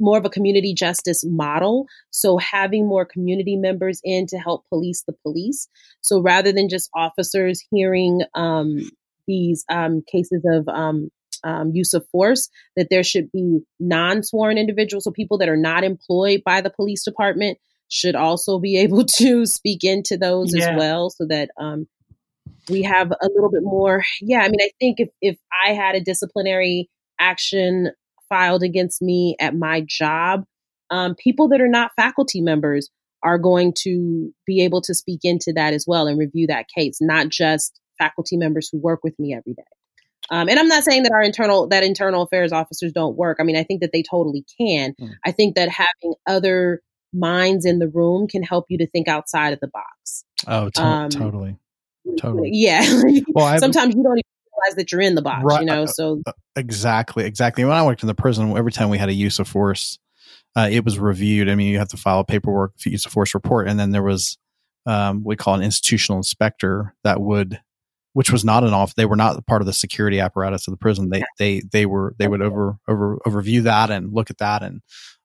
more of a community justice model. So having more community members in to help police the police. So rather than just officers hearing um, these um, cases of um, um, use of force, that there should be non sworn individuals, so people that are not employed by the police department, should also be able to speak into those yeah. as well so that um, we have a little bit more yeah i mean i think if, if i had a disciplinary action filed against me at my job um, people that are not faculty members are going to be able to speak into that as well and review that case not just faculty members who work with me every day um, and I'm not saying that our internal that internal affairs officers don't work. I mean, I think that they totally can. Mm. I think that having other minds in the room can help you to think outside of the box. Oh, to- um, totally. Totally. Yeah. well, sometimes you don't even realize that you're in the box, right, you know? Uh, so uh, exactly, exactly. When I worked in the prison, every time we had a use of force, uh, it was reviewed. I mean, you have to file a paperwork, use of force report, and then there was um, we call an institutional inspector that would, which was not an off. They were not part of the security apparatus of the prison. They they they were they would over over overview that and look at that and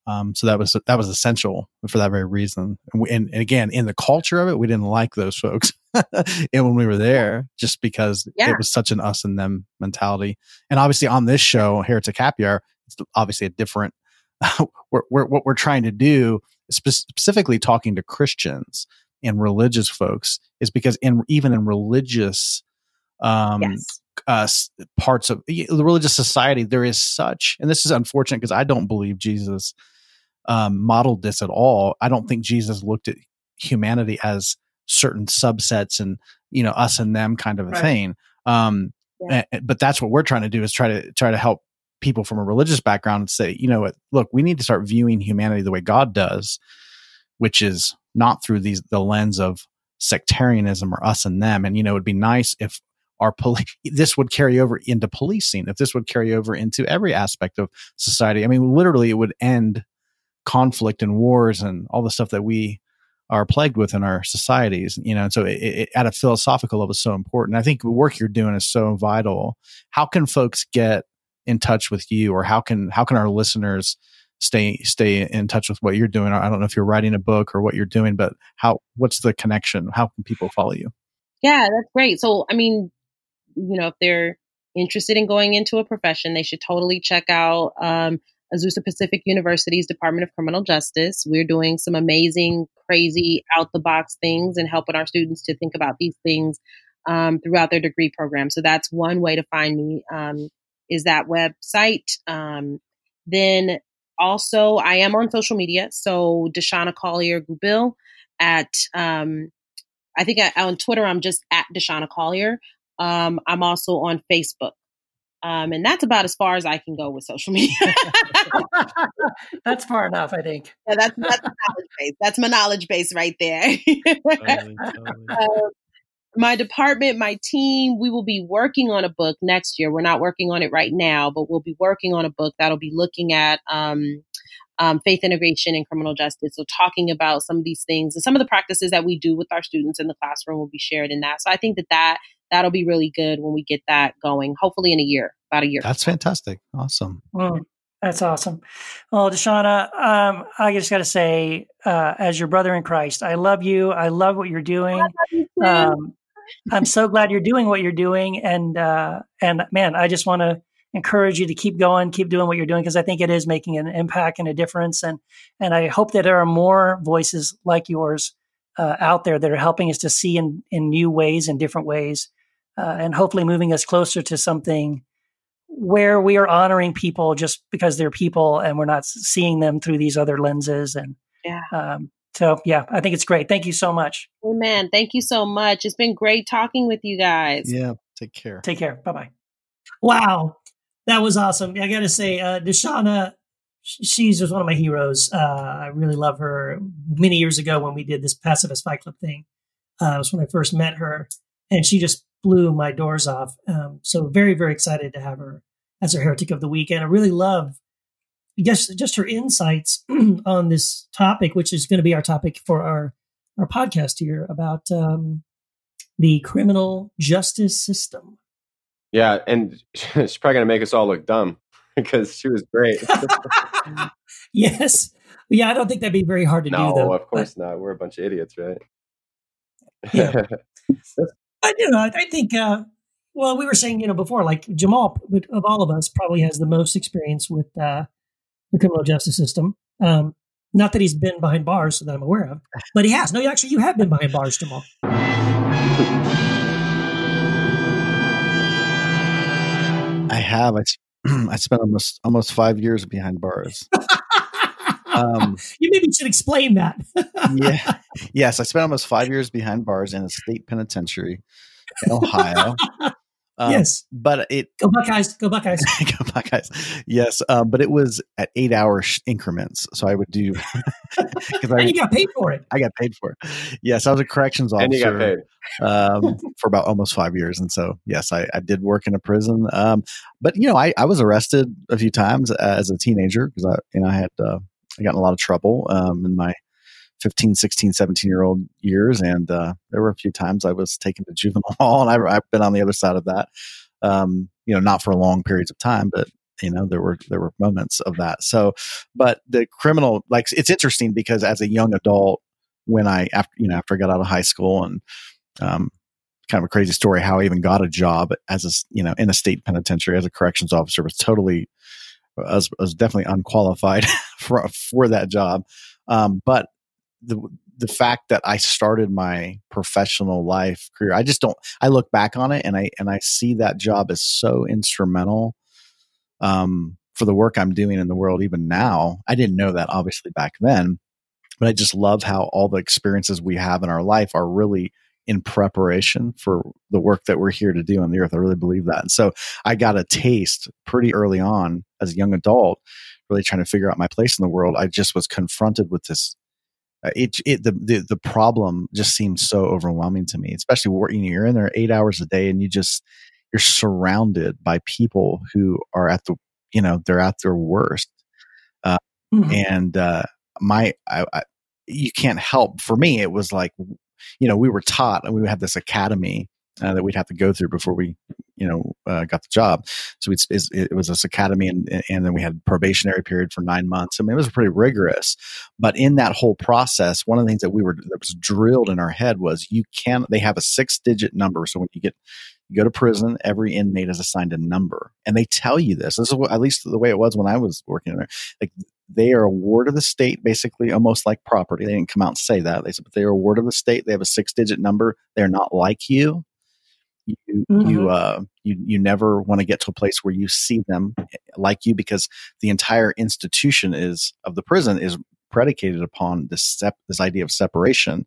um, so that was that was essential for that very reason. And, we, and, and, again, in the culture of it, we didn't like those folks, and when we were there, just because yeah. it was such an us and them mentality. And obviously, on this show, Heretic Happy Hour, it's obviously a different. we're, we're, what we're trying to do, specifically talking to Christians and religious folks, is because in even in religious um, yes uh, parts of the religious society, there is such, and this is unfortunate because I don't believe Jesus um, modeled this at all. I don't think Jesus looked at humanity as certain subsets and you know us and them kind of a right. thing. Um, yeah. and, but that's what we're trying to do is try to try to help people from a religious background and say, you know what, look, we need to start viewing humanity the way God does, which is not through these the lens of sectarianism or us and them. And you know, it'd be nice if our police this would carry over into policing if this would carry over into every aspect of society i mean literally it would end conflict and wars and all the stuff that we are plagued with in our societies you know and so it, it, at a philosophical level is so important i think the work you're doing is so vital how can folks get in touch with you, or how can how can our listeners stay stay in touch with what you're doing? I don't know if you're writing a book or what you're doing, but how what's the connection? How can people follow you? Yeah, that's great. So, I mean, you know, if they're interested in going into a profession, they should totally check out um, Azusa Pacific University's Department of Criminal Justice. We're doing some amazing, crazy, out the box things and helping our students to think about these things um, throughout their degree program. So that's one way to find me um, is that website. Um, then also, I am on social media. So Deshonna Collier Goubil at um, I think I, on Twitter I'm just at Deshonna Collier. Um, I'm also on Facebook. Um, and that's about as far as I can go with social media. that's far enough, I think. Yeah, that's that's knowledge base. That's my knowledge base right there. totally, totally. Uh, my department, my team, we will be working on a book next year. We're not working on it right now, but we'll be working on a book that'll be looking at um, um, faith integration and criminal justice. So, talking about some of these things and some of the practices that we do with our students in the classroom will be shared in that. So, I think that that that'll be really good when we get that going. Hopefully, in a year, about a year. That's fantastic. Awesome. Mm, that's awesome. Well, Deshonna, um, I just got to say, uh, as your brother in Christ, I love you. I love what you're doing. You um, I'm so glad you're doing what you're doing, and uh, and man, I just want to encourage you to keep going, keep doing what you're doing because I think it is making an impact and a difference, and and I hope that there are more voices like yours uh, out there that are helping us to see in in new ways and different ways, uh, and hopefully moving us closer to something where we are honoring people just because they're people and we're not seeing them through these other lenses and yeah. Um, so yeah, I think it's great. Thank you so much. Amen. Thank you so much. It's been great talking with you guys. Yeah. Take care. Take care. Bye bye. Wow. That was awesome. I got to say, uh, Deshonna, she's just one of my heroes. Uh, I really love her. Many years ago when we did this Pacifist Fight Club thing, uh, was when I first met her, and she just blew my doors off. Um, so very, very excited to have her as our Heretic of the Week. And I really love just just her insights on this topic, which is going to be our topic for our our podcast here about um, the criminal justice system. Yeah, and she's probably going to make us all look dumb because she was great. yes, yeah, I don't think that'd be very hard to no, do. No, of course but, not. We're a bunch of idiots, right? yeah, but you know, I think. Uh, well, we were saying, you know, before, like Jamal, of all of us, probably has the most experience with uh, the criminal justice system. Um, not that he's been behind bars that I'm aware of, but he has. No, actually, you have been behind bars, Jamal. I have. I, I spent almost almost five years behind bars. um, you maybe should explain that. yeah. Yes, I spent almost five years behind bars in a state penitentiary in Ohio. Um, yes, but it go Buckeyes, go Buckeyes, go Buckeyes. Yes, um, but it was at eight hour sh- increments, so I would do. Because I you got paid for it. I got paid for it. Yes, I was a corrections officer. And you got paid um, for about almost five years, and so yes, I, I did work in a prison. Um, but you know, I, I was arrested a few times as a teenager because I you know I had uh, I got in a lot of trouble um, in my 15, 16, 17 year old years. And uh, there were a few times I was taken to juvenile hall, and I, have been on the other side of that. Um, you know, not for long periods of time, but you know, there were there were moments of that. So, but the criminal, like, it's interesting because as a young adult, when I after you know after I got out of high school and um, kind of a crazy story how I even got a job as a you know in a state penitentiary as a corrections officer was totally I was, was definitely unqualified for for that job. Um, but the the fact that I started my professional life career, I just don't. I look back on it and I and I see that job as so instrumental um, for the work I'm doing in the world even now. I didn't know that obviously back then, but I just love how all the experiences we have in our life are really in preparation for the work that we're here to do on the earth. I really believe that. And so I got a taste pretty early on as a young adult, really trying to figure out my place in the world. I just was confronted with this uh, it, it the, the the problem just seemed so overwhelming to me especially working you're in there eight hours a day and you just you're surrounded by people who are at the you know they're at their worst uh, mm-hmm. and uh, my I, I, you can't help for me it was like you know we were taught and we had this academy uh, that we'd have to go through before we you know uh, got the job. So it was this academy, and and then we had probationary period for nine months. I mean, it was pretty rigorous. But in that whole process, one of the things that we were that was drilled in our head was you can. They have a six digit number, so when you get you go to prison, every inmate is assigned a number, and they tell you this. This is what, at least the way it was when I was working there. Like they are a ward of the state, basically, almost like property. They didn't come out and say that. They said, but they are a ward of the state. They have a six-digit number. They're not like you. You mm-hmm. you uh, you you never want to get to a place where you see them like you because the entire institution is of the prison is predicated upon this sep- this idea of separation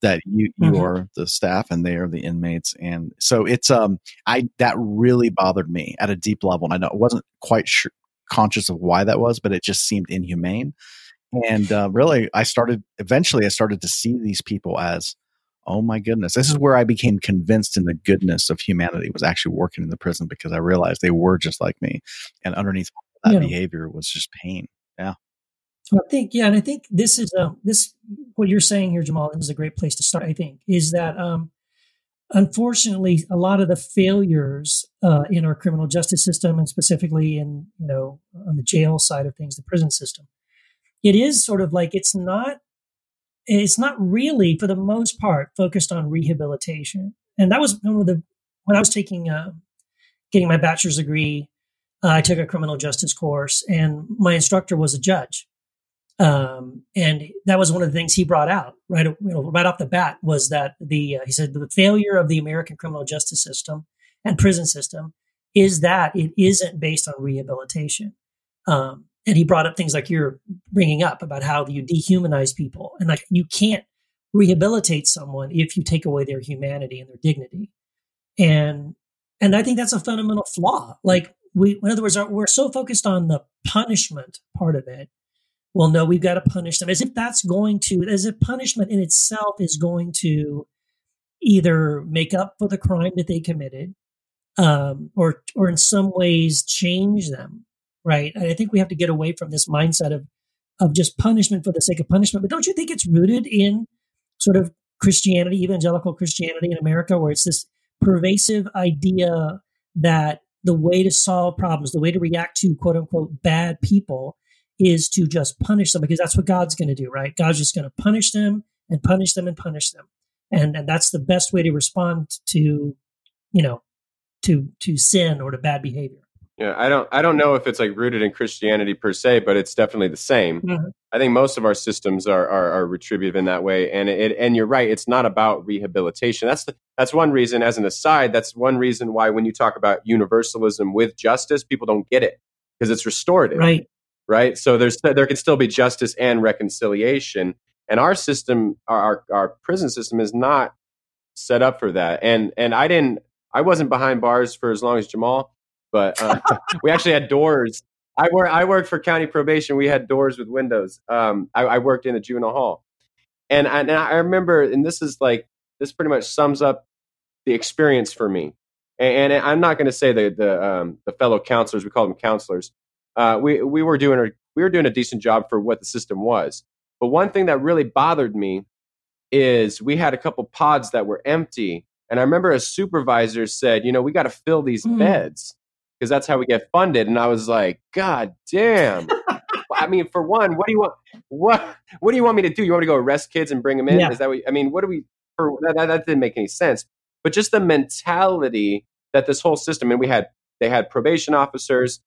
that you you mm-hmm. are the staff and they are the inmates and so it's um i that really bothered me at a deep level and i know it wasn't quite sure conscious of why that was, but it just seemed inhumane. And uh, really, I started eventually. I started to see these people as, oh my goodness, this is where I became convinced in the goodness of humanity. Was actually working in the prison because I realized they were just like me, and underneath that yeah. behavior was just pain. Yeah. I think, yeah, and I think this is uh, this what you're saying here, Jamal. This is a great place to start. I think is that um, unfortunately, a lot of the failures uh, in our criminal justice system, and specifically in you know on the jail side of things, the prison system, it is sort of like it's not it's not really for the most part focused on rehabilitation. And that was one of the when I was taking uh, getting my bachelor's degree, uh, I took a criminal justice course, and my instructor was a judge. Um, and that was one of the things he brought out right, you know, right off the bat was that the uh, he said the failure of the American criminal justice system and prison system is that it isn't based on rehabilitation. Um, and he brought up things like you're bringing up about how you dehumanize people and like you can't rehabilitate someone if you take away their humanity and their dignity. And and I think that's a fundamental flaw. Like we, in other words, we're so focused on the punishment part of it well, no, we've got to punish them as if that's going to, as if punishment in itself is going to either make up for the crime that they committed um, or, or in some ways change them. Right. And I think we have to get away from this mindset of, of just punishment for the sake of punishment. But don't you think it's rooted in sort of Christianity, evangelical Christianity in America, where it's this pervasive idea that the way to solve problems, the way to react to quote unquote bad people is to just punish them because that's what God's going to do, right? God's just going to punish them and punish them and punish them. And, and that's the best way to respond to, you know, to, to sin or to bad behavior. Yeah, I don't I don't know if it's like rooted in Christianity per se, but it's definitely the same. Mm-hmm. I think most of our systems are, are, are retributive in that way, and it and you're right. It's not about rehabilitation. That's the, that's one reason. As an aside, that's one reason why when you talk about universalism with justice, people don't get it because it's restorative. Right right? So there's there can still be justice and reconciliation, and our system, our our prison system, is not set up for that. And and I didn't, I wasn't behind bars for as long as Jamal, but uh, we actually had doors. I work I worked for county probation. We had doors with windows. Um, I, I worked in the juvenile hall, and I, and I remember, and this is like this pretty much sums up the experience for me. And, and I'm not going to say the the um, the fellow counselors. We call them counselors uh, we we were doing a we were doing a decent job for what the system was. But one thing that really bothered me is we had a couple pods that were empty, and I remember a supervisor said, "You know, we got to fill these mm. beds because that's how we get funded." And I was like, "God damn." I mean, for one, what do you want? What What do you want me to do? You want me to go arrest kids and bring them in? Yeah. Is that what? I mean, what do we? For that, that didn't make any sense. But just the mentality that this whole system, and we had they had probation officers,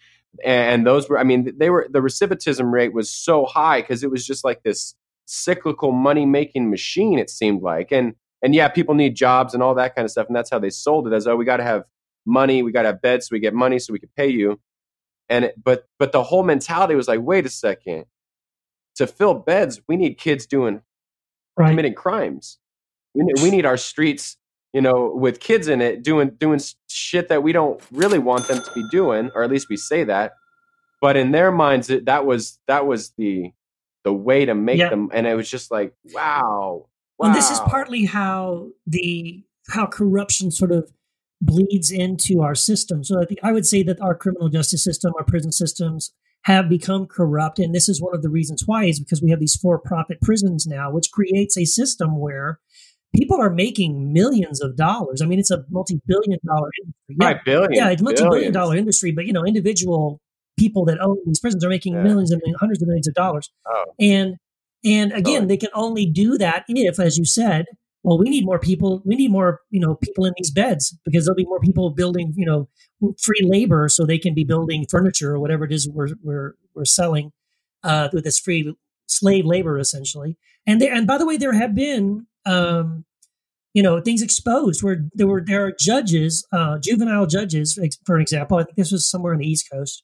and those were i mean they were the recidivism rate was so high because it was just like this cyclical money making machine it seemed like and and yeah people need jobs and all that kind of stuff and that's how they sold it as oh we got to have money we got to have beds so we get money so we can pay you. And it, but but the whole mentality was like wait a second. To fill beds we need kids doing right. committing crimes. We need, we need our streets you know, with kids in it doing doing shit that we don't really want them to be doing, or at least we say that. But in their minds, it, that was that was the the way to make yeah. them, and it was just like, wow, wow. And this is partly how the how corruption sort of bleeds into our system. So I, think, I would say that our criminal justice system, our prison systems have become corrupt. And this is one of the reasons why is because we have these for profit prisons now, which creates a system where people are making millions of dollars. I mean, it's a multi-billion dollar industry. Yeah, Five billion. yeah, it's a multi-billion dollar industry. But you know, individual people that own these prisons are making Yeah. millions and millions, hundreds of millions of dollars. Oh, And and again, Totally. they can only do that if, as you said, well, we need more people. We need more, you know, people in these beds because there'll be more people building, you know, free labor, so they can be building furniture or whatever it is we're we're we're selling uh, with this free slave labor, essentially. And there, and by the way, there have been, um, you know, things exposed where there were there are judges, uh, juvenile judges, for an example. I think this was somewhere on the East Coast.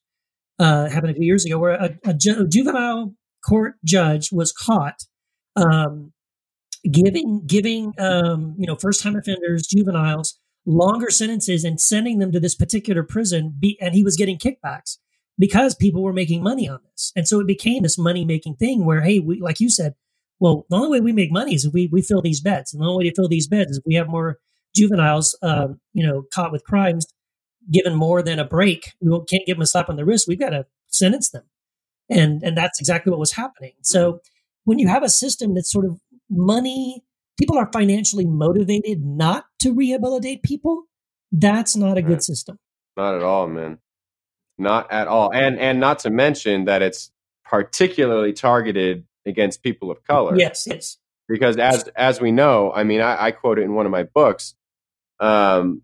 Uh, happened a few years ago, where a, a, ju- juvenile court judge was caught um, giving giving um, you know first time offenders, juveniles, longer sentences and sending them to this particular prison. Be, and he was getting kickbacks because people were making money on this, and so it became this money making thing where hey, we like you said, well, the only way we make money is if we we fill these beds, and the only way to fill these beds is if we have more juveniles, um, you know, caught with crimes, given more than a break. We can't give them a slap on the wrist. We've got to sentence them, and and that's exactly what was happening. So when you have a system that's sort of money, people are financially motivated not to rehabilitate people. That's not a good system. not at all, man. Not at all. And and not to mention that it's particularly targeted against people of color. Yes, yes. because as as we know, I mean, I, I quote it in one of my books. Um,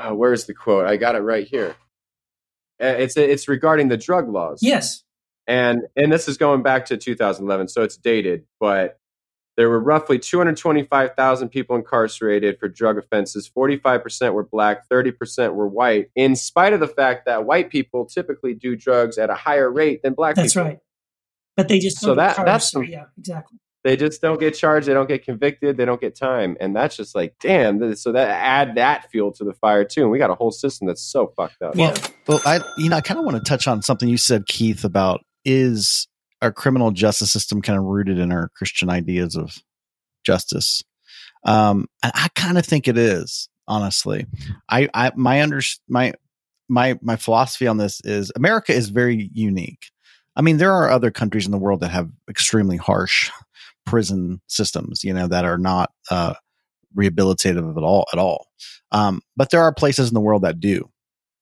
oh, where's the quote? I got it right here. Uh, It's it's regarding the drug laws. Yes. and and this is going back to 2011, so it's dated. But there were roughly 225,000 people incarcerated for drug offenses. 45% were black, 30% were white. In spite of the fact that white people typically do drugs at a higher rate than black That's people. right. But they just So don't get that- charged. that's some- yeah, exactly. they just don't get charged they don't get convicted they don't get time and that's just like damn so that add that fuel to the fire too and we got a whole system that's so fucked up Yeah. Well, I you know I kind of want to touch on something you said, Keith, about is our criminal justice system kind of rooted in our Christian ideas of justice, um, and I kind of think it is. Honestly, I, I my under my my my philosophy on this is America is very unique. I mean, there are other countries in the world that have extremely harsh prison systems, you know, that are not uh, rehabilitative at all at all. Um, but there are places in the world that do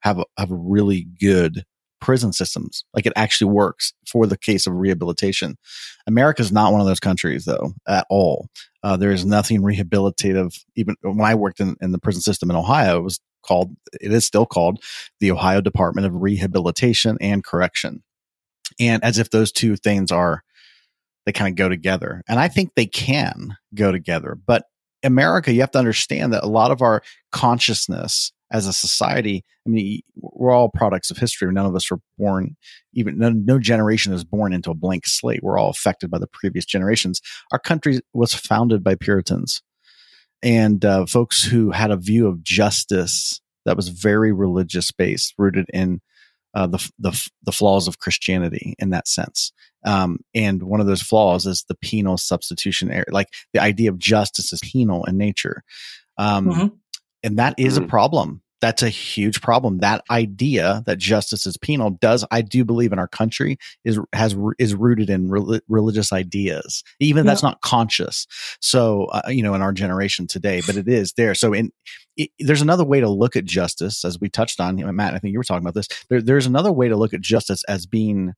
have have really good prison systems. Like it actually works for the case of rehabilitation. America is not one of those countries, though, at all. Uh, there is nothing rehabilitative. Even when I worked in, in the prison system in Ohio, it was called. It is still called the Ohio Department of Rehabilitation and Correction, and as if those two things are they kind of go together, and I think they can go together, but. America, you have to understand that a lot of our consciousness as a society, I mean, we're all products of history. None of us were born, even no, no generation is born into a blank slate. We're all affected by the previous generations. Our country was founded by Puritans and uh, folks who had a view of justice that was very religious based, rooted in uh, the, the the flaws of Christianity in that sense. Um, and one of those flaws is the penal substitution error, like the idea of justice is penal in nature. Um, Mhm. And that is a Mhm. problem. That's a huge problem. That idea that justice is penal does, I do believe, in our country is has is rooted in rel- religious ideas, even if that's not conscious. So, uh, you know, in our generation today, but it is there. So, in it, there's another way to look at justice, as we touched on, Matt. I think you were talking about this. There, there's another way to look at justice as being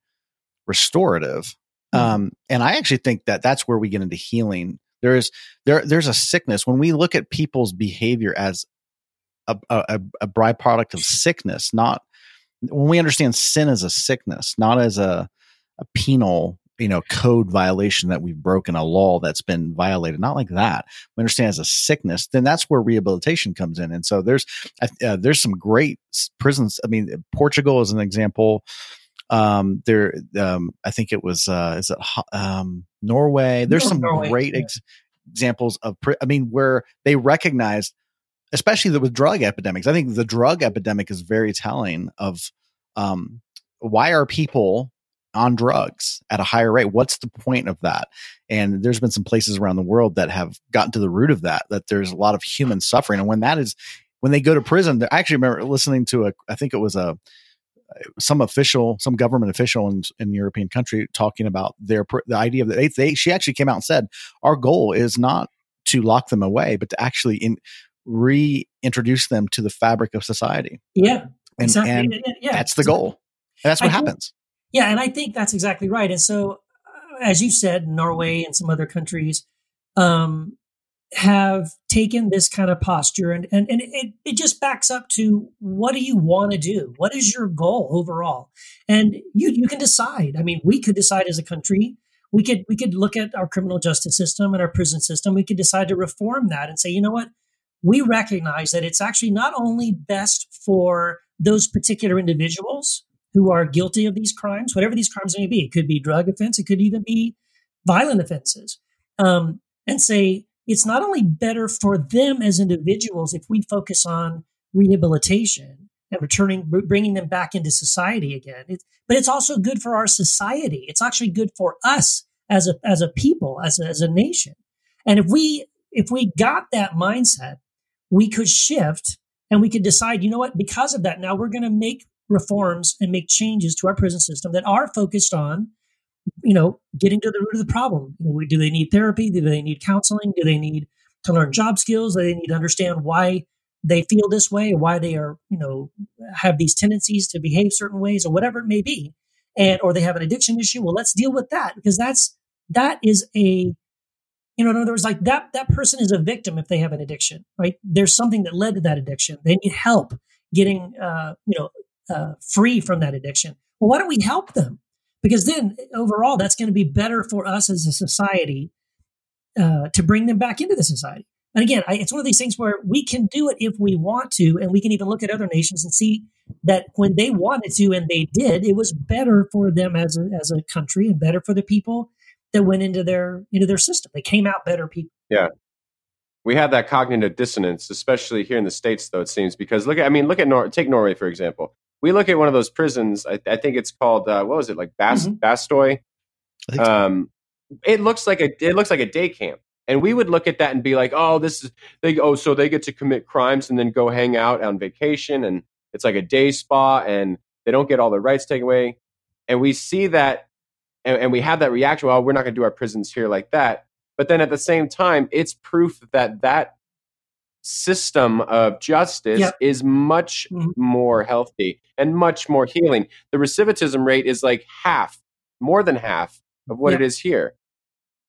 restorative, Mhm. um, and I actually think that that's where we get into healing. There is there there's a sickness when we look at people's behavior as a, a, a byproduct of sickness, not when we understand sin as a sickness, not as a, a penal, you know, code violation that we've broken a law that's been violated, not like that. We understand as a sickness, then that's where rehabilitation comes in. And so there's uh, there's some great prisons. I mean, Portugal is an example. Um, there, um, I think it was uh, is it um, Norway? There's some Norway, great yeah. examples of. Pri- I mean, where they recognized especially the, with drug epidemics. I think the drug epidemic is very telling of um, why are people on drugs at a higher rate? What's the point of that? And there's been some places around the world that have gotten to the root of that. That there's a lot of human suffering, and when that is when they go to prison, I actually remember listening to a. I think it was a some official, some government official in, in European country talking about their the idea of that they, they she actually came out and said our goal is not to lock them away, but to actually in, reintroduce them to the fabric of society. Yeah, And, exactly. and Yeah, yeah, that's the goal. And that's what I think- happens. Yeah, and I think that's exactly right. And so, uh, as you said, Norway and some other countries um, have taken this kind of posture, and and, and it, it just backs up to what do you want to do? What is your goal overall? And you you can decide. I mean, we could decide as a country. We could we could look at our criminal justice system and our prison system. We could decide to reform that and say, you know what? We recognize that it's actually not only best for those particular individuals who are guilty of these crimes, whatever these crimes may be. It could be drug offense, it could even be violent offenses. Um, and say it's not only better for them as individuals if we focus on rehabilitation and returning, bringing them back into society again, it, but it's also good for our society. It's actually good for us as a as a people, as a, as a nation. And if we if we got that mindset, we could shift and we could decide, you know what, because of that, now we're going to make reforms and make changes to our prison system that are focused on, you know, getting to the root of the problem. You know, do they need therapy? Do they need counseling? Do they need to learn job skills? Do they need to understand why they feel this way, why they are, you know, have these tendencies to behave certain ways, or whatever it may be, and or they have an addiction issue? Well, let's deal with that because that's that is a you know, in other words, like that that person is a victim if they have an addiction, right? There's something that led to that addiction. They need help getting, uh, you know, uh, free from that addiction. Well, why don't we help them? Because then overall, that's going to be better for us as a society uh, to bring them back into the society. And again, I, it's one of these things where we can do it if we want to, and we can even look at other nations and see that when they wanted to and they did, it was better for them as a, as a country and better for the people that went into their into their system. They came out better people. Yeah. We have that cognitive dissonance, especially here in the states, though it seems. Because look at, I mean, look at Nor- take Norway for example. We look at one of those prisons. I, I think it's called uh, what was it like Bas- Mhm. Bastoy? I so. Um, it looks like a it looks like a day camp, and we would look at that and be like, oh, this is they oh, so they get to commit crimes and then go hang out on vacation, and it's like a day spa, and they don't get all their rights taken away, and we see that, and, and we have that reaction. Well, we're not going to do our prisons here like that. But then at the same time, it's proof that that system of justice Yep. is much Mhm. more healthy and much more healing. The recidivism rate is like half, more than half of what Yep. it is here.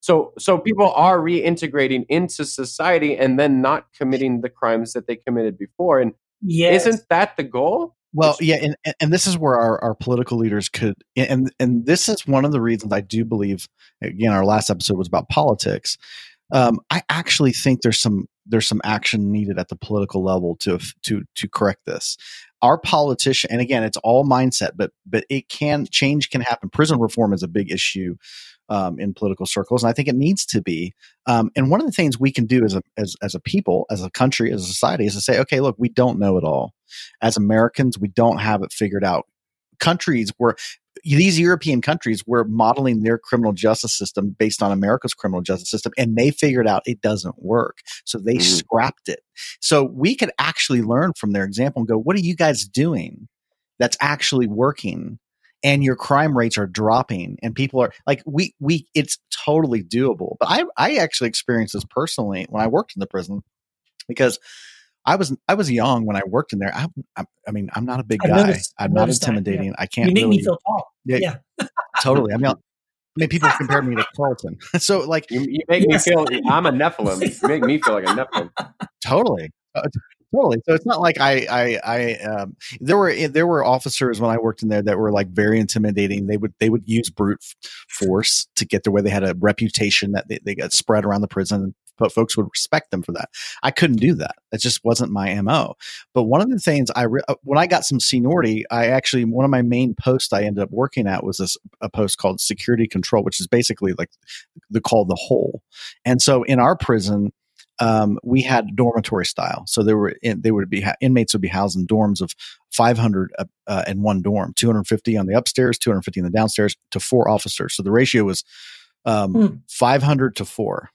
So so people are reintegrating into society and then not committing the crimes that they committed before. And Yes. isn't that the goal? Well, yeah, and, and- and this is where our, our political leaders could, and and this is one of the reasons I do believe. Again, our last episode was about politics. Um, I actually think there's some there's some action needed at the political level to to to correct this. Our politician, and again, it's all mindset, but but it can change can happen. Prison reform is a big issue um, in political circles, and I think it needs to be. Um, and one of the things we can do as a as as a people, as a country, as a society, is to say, okay, look, we don't know it all as Americans, we don't have it figured out. Countries where these European countries were modeling their criminal justice system based on America's criminal justice system, and they figured out it doesn't work. So they Mhm. scrapped it. So we could actually learn from their example and go, what are you guys doing that's actually working? And your crime rates are dropping, and people are like, we, we, it's totally doable. But I, I actually experienced this personally when I worked in the prison because I was I was young when I worked in there. I, I, I mean, I'm not a big I've guy. noticed- I'm not noticed that, yeah. intimidating. I can't you make really me feel tall. Yeah. Yeah. totally. I mean, I mean, people compare me to Carlton. so like, You, you make Yes. me feel I'm a Nephilim. You make me feel like a Nephilim. totally. Uh, totally. So it's not like I, I, I, um, there were, there were officers when I worked in there that were like very intimidating. They would, they would use brute force to get there where they had a reputation that they, they got spread around the prison. But folks would respect them for that. I couldn't do that. That just wasn't my MO. But one of the things I, re- uh, when I got some seniority, I actually, one of my main posts I ended up working at was this, a post called security control, which is basically like the called the hole. And so in our prison, um, we had dormitory style. So there were in, they would be inmates would be housed in dorms of 500 uh, uh, in one dorm, 250 on the upstairs, 250 in the downstairs, to four officers. So the ratio was um, Hmm. 500 to four.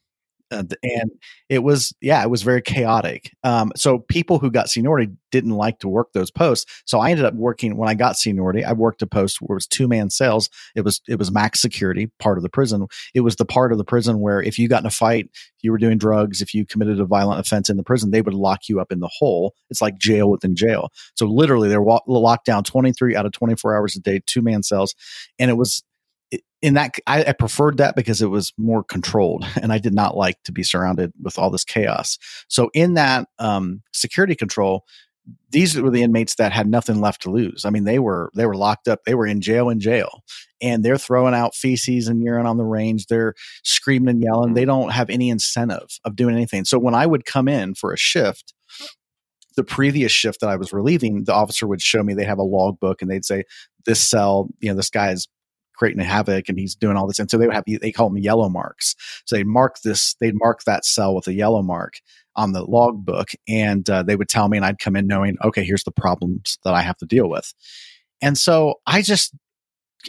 And, and it was yeah it was very chaotic. Um, so people who got seniority didn't like to work those posts. So i ended up working when i got seniority i worked a post where it was two man cells it was it was max security part of the prison. It was the part of the prison where if you got in a fight if you were doing drugs if you committed a violent offense in the prison they would lock you up in the hole. It's like jail within jail. So literally they're wa- locked down 23 out of 24 hours a day two man cells and it was in that I, I, preferred that because it was more controlled and i did not like to be surrounded with all this chaos. So in that um, security control these were the inmates that had nothing left to lose. I mean they were they were locked up they were in jail in jail and they're throwing out feces and urine on the range they're screaming and yelling they don't have any incentive of doing anything. So when i would come in for a shift the previous shift that I was relieving, the officer would show me they have a log book and they'd say, This cell, you know, this guy's creating havoc and he's doing all this. And so they would have, they call them yellow marks. So they'd mark this, they'd mark that cell with a yellow mark on the log book. And uh, they would tell me, and I'd come in knowing, okay, here's the problems that I have to deal with. And so I just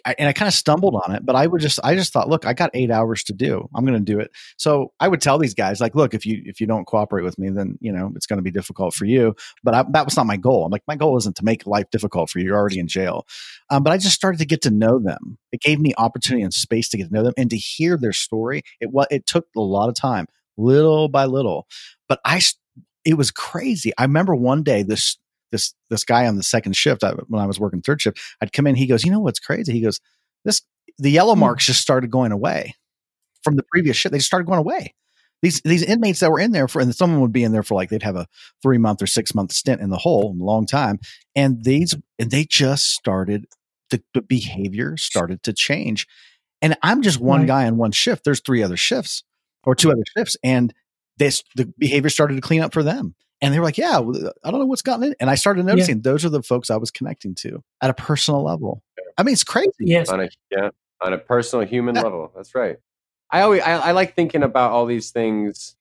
I, and I kind of stumbled on it, but I would just, I just thought, look, I got eight hours to do. I'm going to do it. So I would tell these guys, like, look, if you if you don't cooperate with me, then you know it's going to be difficult for you. But I, that was not my goal. I'm like, my goal isn't to make life difficult for you. You're already in jail. Um, but I just started to get to know them. It gave me opportunity and space to get to know them and to hear their story. It what it took a lot of time, little by little. But I, it was crazy. I remember one day this this this guy on the second shift I, when I was working third shift, I'd come in. He goes, you know what's crazy? He goes, this the yellow hmm. marks just started going away from the previous shift. They just started going away. These these inmates that were in there for, and someone would be in there for like they'd have a three month or six month stint in the hole, a long time, and these and they just started the, the behavior started to change. And I'm just one right. guy on one shift. There's three other shifts or two other shifts, and this the behavior started to clean up for them. And they were like, yeah, I don't know what's gotten in. And I started noticing yeah. those are the folks I was connecting to at a personal level. I mean, it's crazy. Yes. On a, yeah. On a personal human yeah. level. That's right. I always, I, I like thinking about all these things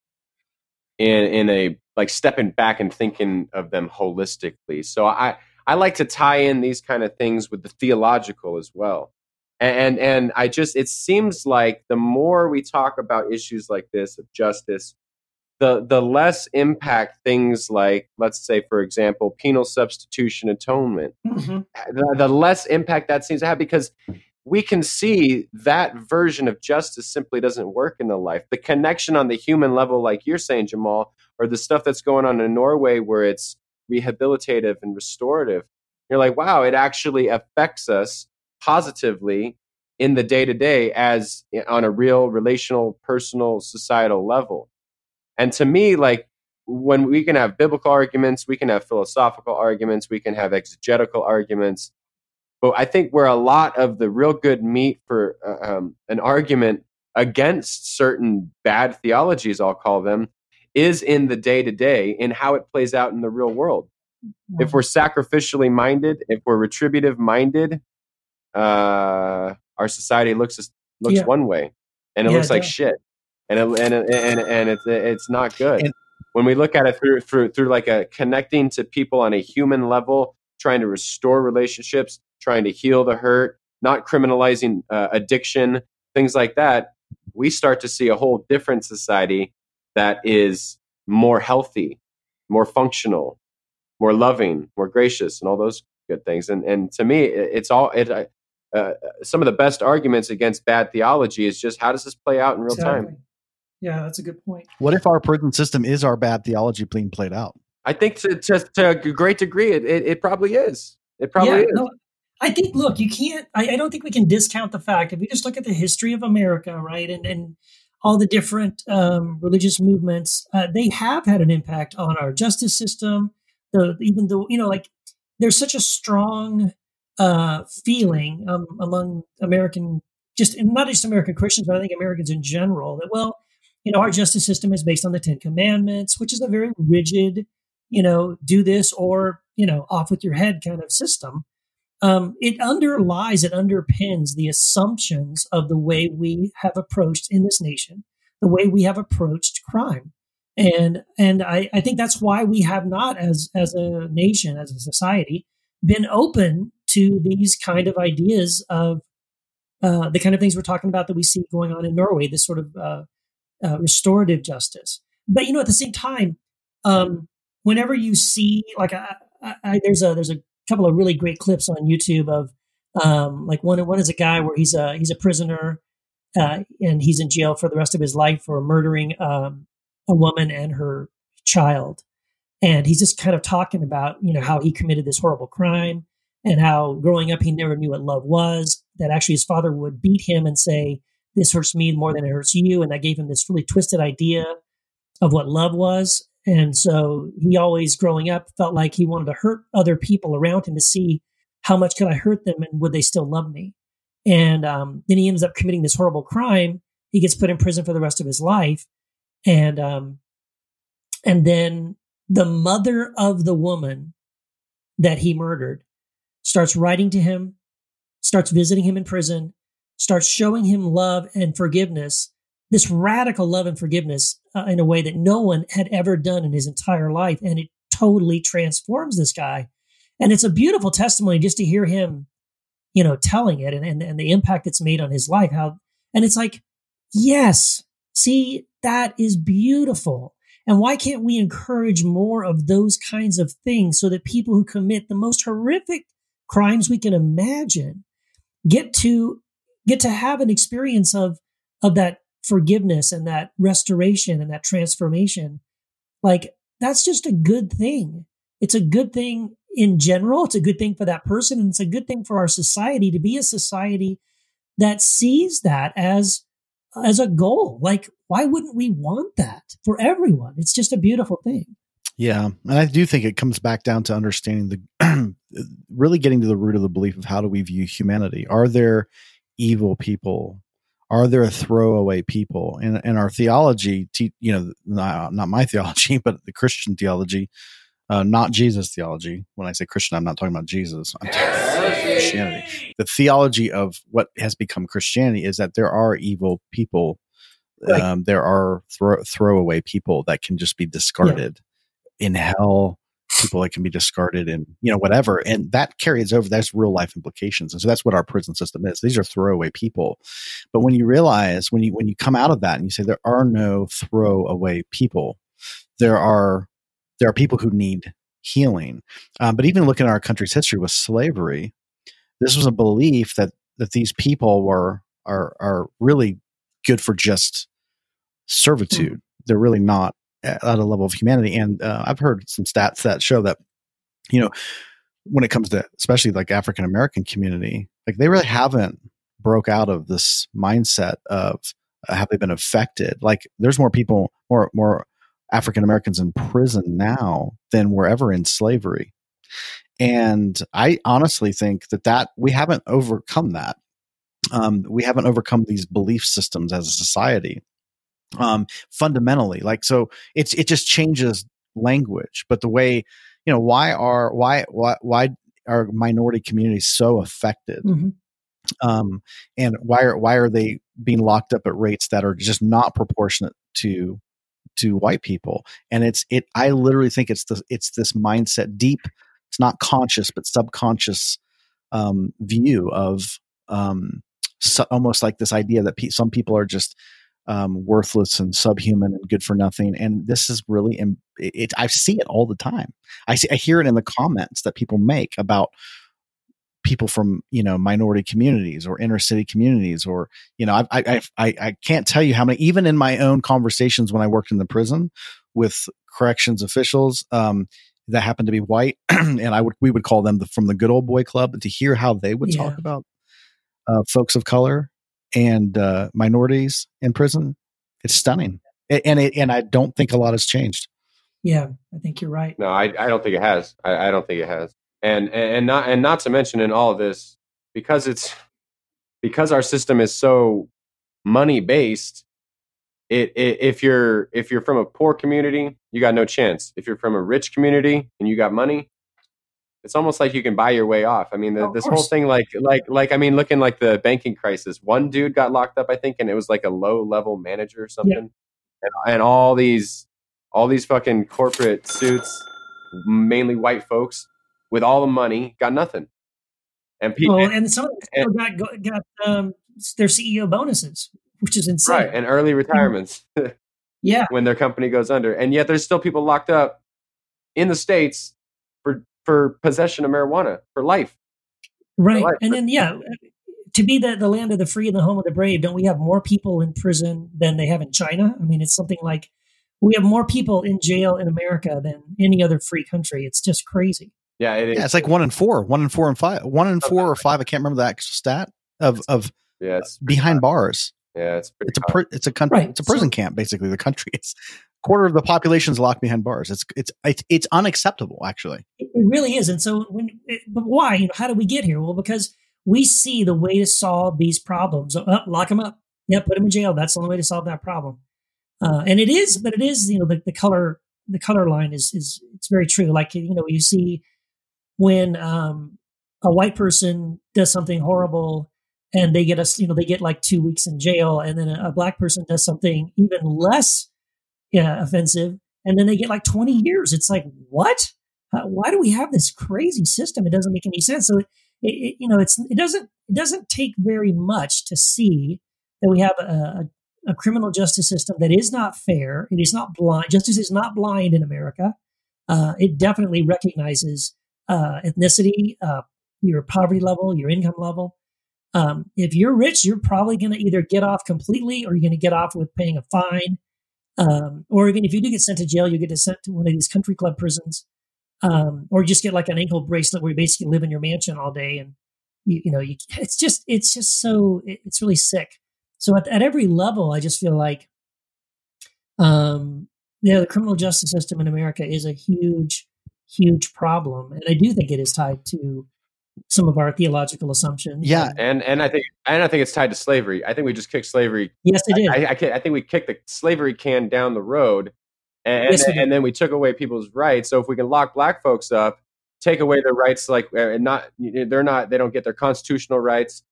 in, in a, like stepping back and thinking of them holistically. So I, I like to tie in these kind of things with the theological as well. And, and, and I just, it seems like the more we talk about issues like this of justice, the the less impact things like let's say for example penal substitution atonement mm-hmm. the, the, less impact that seems to have because we can see that version of justice simply doesn't work in the life the connection on the human level like you're saying jamal or the stuff that's going on in norway where it's rehabilitative and restorative you're like wow it actually affects us positively in the day to day as on a real relational personal societal level and to me, like when we can have biblical arguments, we can have philosophical arguments, we can have exegetical arguments. But I think where a lot of the real good meat for uh, um, an argument against certain bad theologies, I'll call them, is in the day to day, in how it plays out in the real world. If we're sacrificially minded, if we're retributive minded, uh, our society looks looks yeah. one way, and it yeah, looks like shit and it, and and and it's it's not good. And, when we look at it through through through like a connecting to people on a human level, trying to restore relationships, trying to heal the hurt, not criminalizing uh, addiction, things like that, we start to see a whole different society that is more healthy, more functional, more loving, more gracious, and all those good things. And and to me, it's all it. Uh, some of the best arguments against bad theology is just how does this play out in real exactly. time? Yeah, that's a good point. What if our prison system is our bad theology being played out? I think to, to, to a great degree, it, it, it, probably is. It probably yeah, is. No, I think, look, you can't, I, I, don't think we can discount the fact if we just look at the history of America, right, and, and all the different um, religious movements, uh, they have had an impact on our justice system. The, even though, you know, like there's such a strong uh, feeling um, among American, just not just American Christians, but I think Americans in general that, well, you know, our justice system is based on the Ten Commandments, which is a very rigid, you know, do this or, you know, off with your head kind of system. Um, it underlies, it underpins the assumptions of the way we have approached in this nation, the way we have approached crime. And and I, I think that's why we have not, as as a nation, as a society, been open to these kind of ideas of uh, the kind of things we're talking about that we see going on in Norway, this sort of uh, uh, restorative justice. But you know, at the same time, um, whenever you see like there's a there's a couple of really great clips on YouTube of um, like one one is a guy where he's a he's a prisoner uh, and he's in jail for the rest of his life for murdering um, a woman and her child, and he's just kind of talking about you know how he committed this horrible crime and how growing up he never knew what love was. That actually his father would beat him and say, "This hurts me more than it hurts you," and that gave him this really twisted idea of what love was. And so he always growing up felt like he wanted to hurt other people around him to see how much could I hurt them and would they still love me? And um, then he ends up committing this horrible crime. He gets put in prison for the rest of his life. And um, and then the mother of the woman that he murdered starts writing to him, starts visiting him in prison, starts showing him love and forgiveness, this radical love and forgiveness uh, in a way that no one had ever done in his entire life. And it totally transforms this guy. And it's a beautiful testimony just to hear him, you know, telling it and, and, and the impact it's made on his life. How, and it's like, yes, see, that is beautiful. And why can't we encourage more of those kinds of things so that people who commit the most horrific crimes we can imagine get to get to have an experience of of that forgiveness and that restoration and that transformation. Like that's just a good thing. It's a good thing in general. It's a good thing for that person and it's a good thing for our society to be a society that sees that as as a goal. Like why wouldn't we want that for everyone? It's just a beautiful thing. Yeah, and I do think it comes back down to understanding the really getting to the root of the belief of how do we view humanity? Are there evil people? Are there throwaway people? And and our theology, you know, not, not my theology, but the Christian theology, uh, not Jesus theology. When I say Christian, I'm not talking about Jesus. I'm talking about Christianity. The theology of what has become Christianity is that there are evil people. Right. Um, there are throw, throwaway people that can just be discarded. Yeah in hell, people that can be discarded and you know whatever and that carries over that's real life implications and so that's what our prison system is. These are throwaway people. But when you realize when you when you come out of that and you say there are no throwaway people there are there are people who need healing. Um, but even looking at our country's history with slavery this was a belief that that these people were are are really good for just servitude. Mm-hmm. they're really not at a level of humanity. And uh, I've heard some stats that show that, you know, when it comes to especially like African American community, like they really haven't broke out of this mindset of uh, have they been affected? Like there's more people, more more African Americans in prison now than were ever in slavery. And I honestly think that that we haven't overcome that. Um, we haven't overcome these belief systems as a society um, fundamentally. Like so, it's it just changes language, but the way you know why are why why why are minority communities so affected? Mm-hmm. Um, and why are why are they being locked up at rates that are just not proportionate to to white people? And it's it. I literally think it's the it's this mindset deep. It's not conscious, but subconscious um, view of um, so, almost like this idea that pe- some people are just um, worthless and subhuman and good for nothing. And this is really, it, it, I see it all the time. I see, I hear it in the comments that people make about people from you know minority communities or inner city communities or you know I, I I I can't tell you how many even in my own conversations when I worked in the prison with corrections officials um, that happened to be white and I would we would call them the, from the good old boy club to hear how they would yeah. talk about uh, folks of color and uh, minorities in prison. It's stunning, and it, and I don't think a lot has changed. Yeah, I think you're right. No, I, I don't think it has. I, I don't think it has. And and not and not to mention in all of this because it's because our system is so money based. It, it if you're if you're from a poor community, you got no chance. If you're from a rich community and you got money, it's almost like you can buy your way off. I mean, the, this whole thing, like, like, like, I mean, looking like the banking crisis. One dude got locked up, I think, and it was like a low level manager or something, yeah. and, and all these, all these fucking corporate suits, mainly white folks with all the money, got nothing. And people, well, and some and, got got um, their CEO bonuses which is insane. Right, and early retirements yeah, when their company goes under, and yet there's still people locked up in the states for for possession of marijuana for life. right. life. And then yeah, to be the the land of the free and the home of the brave, don't we have more people in prison than they have in China? I mean, it's something like we have more people in jail in America than any other free country. It's just crazy. Yeah, it is. Yeah, it's like one in four, one in four and five, one in four or five. I can't remember the actual stat of of yeah, it's behind bars. yeah, it's pretty. It's a high. pr- it's a country. Right, It's a prison so- camp. Basically, the country is quarter of the population is locked behind bars. It's it's it's, it's unacceptable. Actually, It really is. And so, when, but why? You know, how do we get here? Well, because we see the way to solve these problems. Uh, lock them up. Yeah, put them in jail. That's the only way to solve that problem. Uh, and it is, but it is. You know, the, the color, the color line is is it's very true. Like you know, you see when um, a white person does something horrible and they get us, you know, they get like two weeks in jail, and then a, a black person does something even less yeah, offensive, and then they get like twenty years. It's like what? uh, why do we have this crazy system? It doesn't make any sense. So, it, it, you know, it's it doesn't it doesn't take very much to see that we have a, a, a criminal justice system that is not fair. It is not blind. Justice is not blind in America. Uh, it definitely recognizes uh, ethnicity, uh, your poverty level, your income level. Um, if you're rich, you're probably going to either get off completely, or you're going to get off with paying a fine. Um, or even if you do get sent to jail, you get sent to one of these country club prisons um, or just get like an ankle bracelet where you basically live in your mansion all day and you, you know you, it's just it's just so it- it's really sick. So at, at every level i just feel like um you know the criminal justice system in america is a huge huge problem and i do think it is tied to some of our theological assumptions Yeah. And- and and I think and I think it's tied to slavery. I think we just kicked slavery. yes it is I, I, I think we kicked the slavery can down the road, and Yes, and, and then we took away people's rights. So if we can lock black folks up, take away their rights, like uh, and not they're not they don't get their constitutional rights,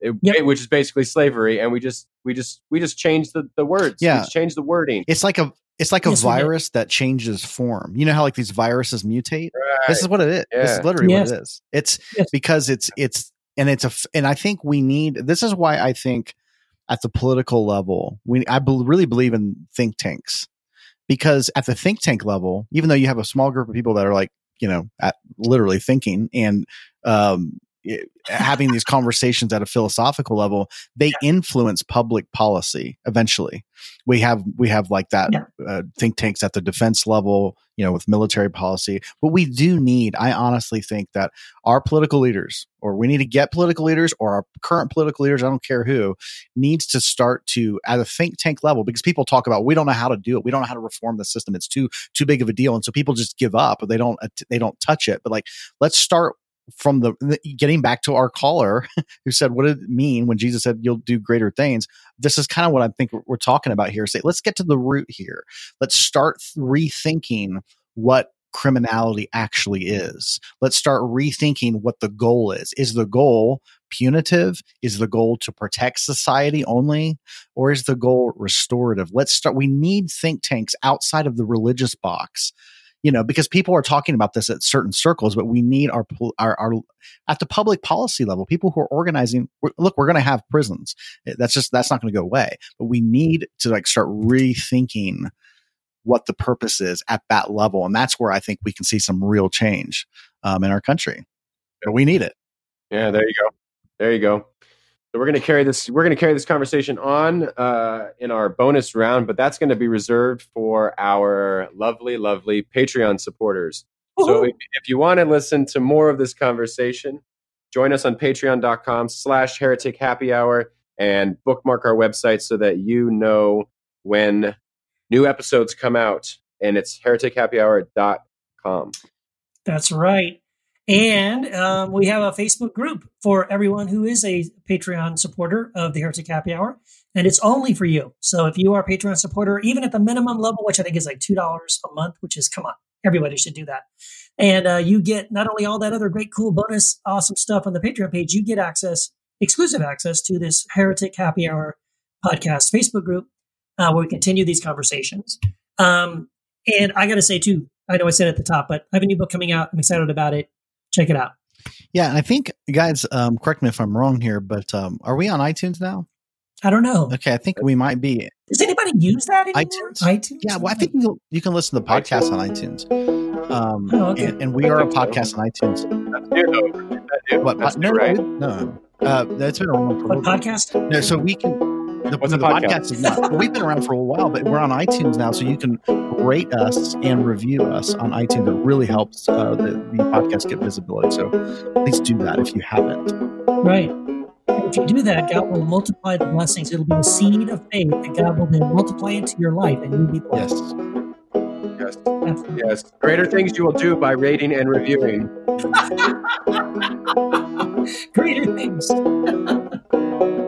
it- Yep. which is basically slavery, and we just we just we just changed the the words. Yeah. we just changed the wording. it's like a it's like a Yes, virus that changes form. You know how like these viruses mutate. Right. This is what it is. This is literally Yes. what it is. It's Yes. because it's it's and it's a f- and I think we need. This is why I think at the political level, we I bel really believe in think tanks because at the think tank level, even though you have a small group of people that are like you know at literally thinking and um it- having these conversations at a philosophical level they influence public policy eventually. We have we have like that Yeah. uh, think tanks at the defense level you know with military policy. But we do need i honestly think that our political leaders or we need to get political leaders or our current political leaders i don't care who needs to start to at a think tank level because people talk about we don't know how to do it. We don't know how to reform the system. It's too too big of a deal. And so people just give up. Or they don't they don't touch it. But like let's start from the getting back to our caller who said what did it mean when jesus said you'll do greater things this is kind of what i think we're- talking about here. Say let's get to the root here. Let's start rethinking what criminality actually is. Let's start rethinking what the goal is. Is the goal punitive? Is the goal to protect society only? Or is the goal restorative? Let's start we need think tanks outside of the religious box you know because people are talking about this at certain circles but we need our our, our at the public policy level people who are organizing look we're going to have prisons Eh, that's just that's not going to go away but we need to like start rethinking what the purpose is at that level and that's where i think we can see some real change um, in our country but we need it Yeah, there you go. There you go. So we're going to carry this. We're going to carry this conversation on uh, in our bonus round, but that's going to be reserved for our lovely, lovely Patreon supporters. So if, if you want to listen to more of this conversation, join us on patreon.com slash heretic happy hour and bookmark our website so that you know when new episodes come out. And it's heretichappyhour.com. That's right. And um, we have a Facebook group for everyone who is a Patreon supporter of the Heretic Happy Hour, and it's only for you. So if you are a Patreon supporter, even at the minimum level, which I think is like two dollars a month, which is come on, everybody should do that. And uh, you get not only all that other great, cool, bonus, awesome stuff on the Patreon page, you get access, exclusive access to this Heretic Happy Hour podcast Facebook group, uh, where we continue these conversations. Um, and I got to say too, I know I said at the top, but I have a new book coming out. I'm excited about it. Check it out. yeah and i think guys um, correct me if i'm wrong here but um, are we on itunes now I don't know. Okay, I think we might be. Does anybody use that anymore? iTunes? iTunes. Yeah, well, I think you, you can listen to the podcast on iTunes. Um, Oh, okay. and, and we are a podcast on iTunes. That's new, though. New? What? That's no, new, right? no. Uh, that's been around for a What little bit. podcast? No, so we can. The, What's the podcast? podcast is not. We've been around for a while, but we're on iTunes now, so you can rate us and review us on iTunes. It really helps uh, the, the podcast get visibility. So please do that if you haven't. Right. If you do that, God will multiply the blessings. It'll be a seed of faith that God will then multiply into your life, and you'll be blessed. Yes. Absolutely. Yes. Greater things you will do by rating and reviewing. Greater things.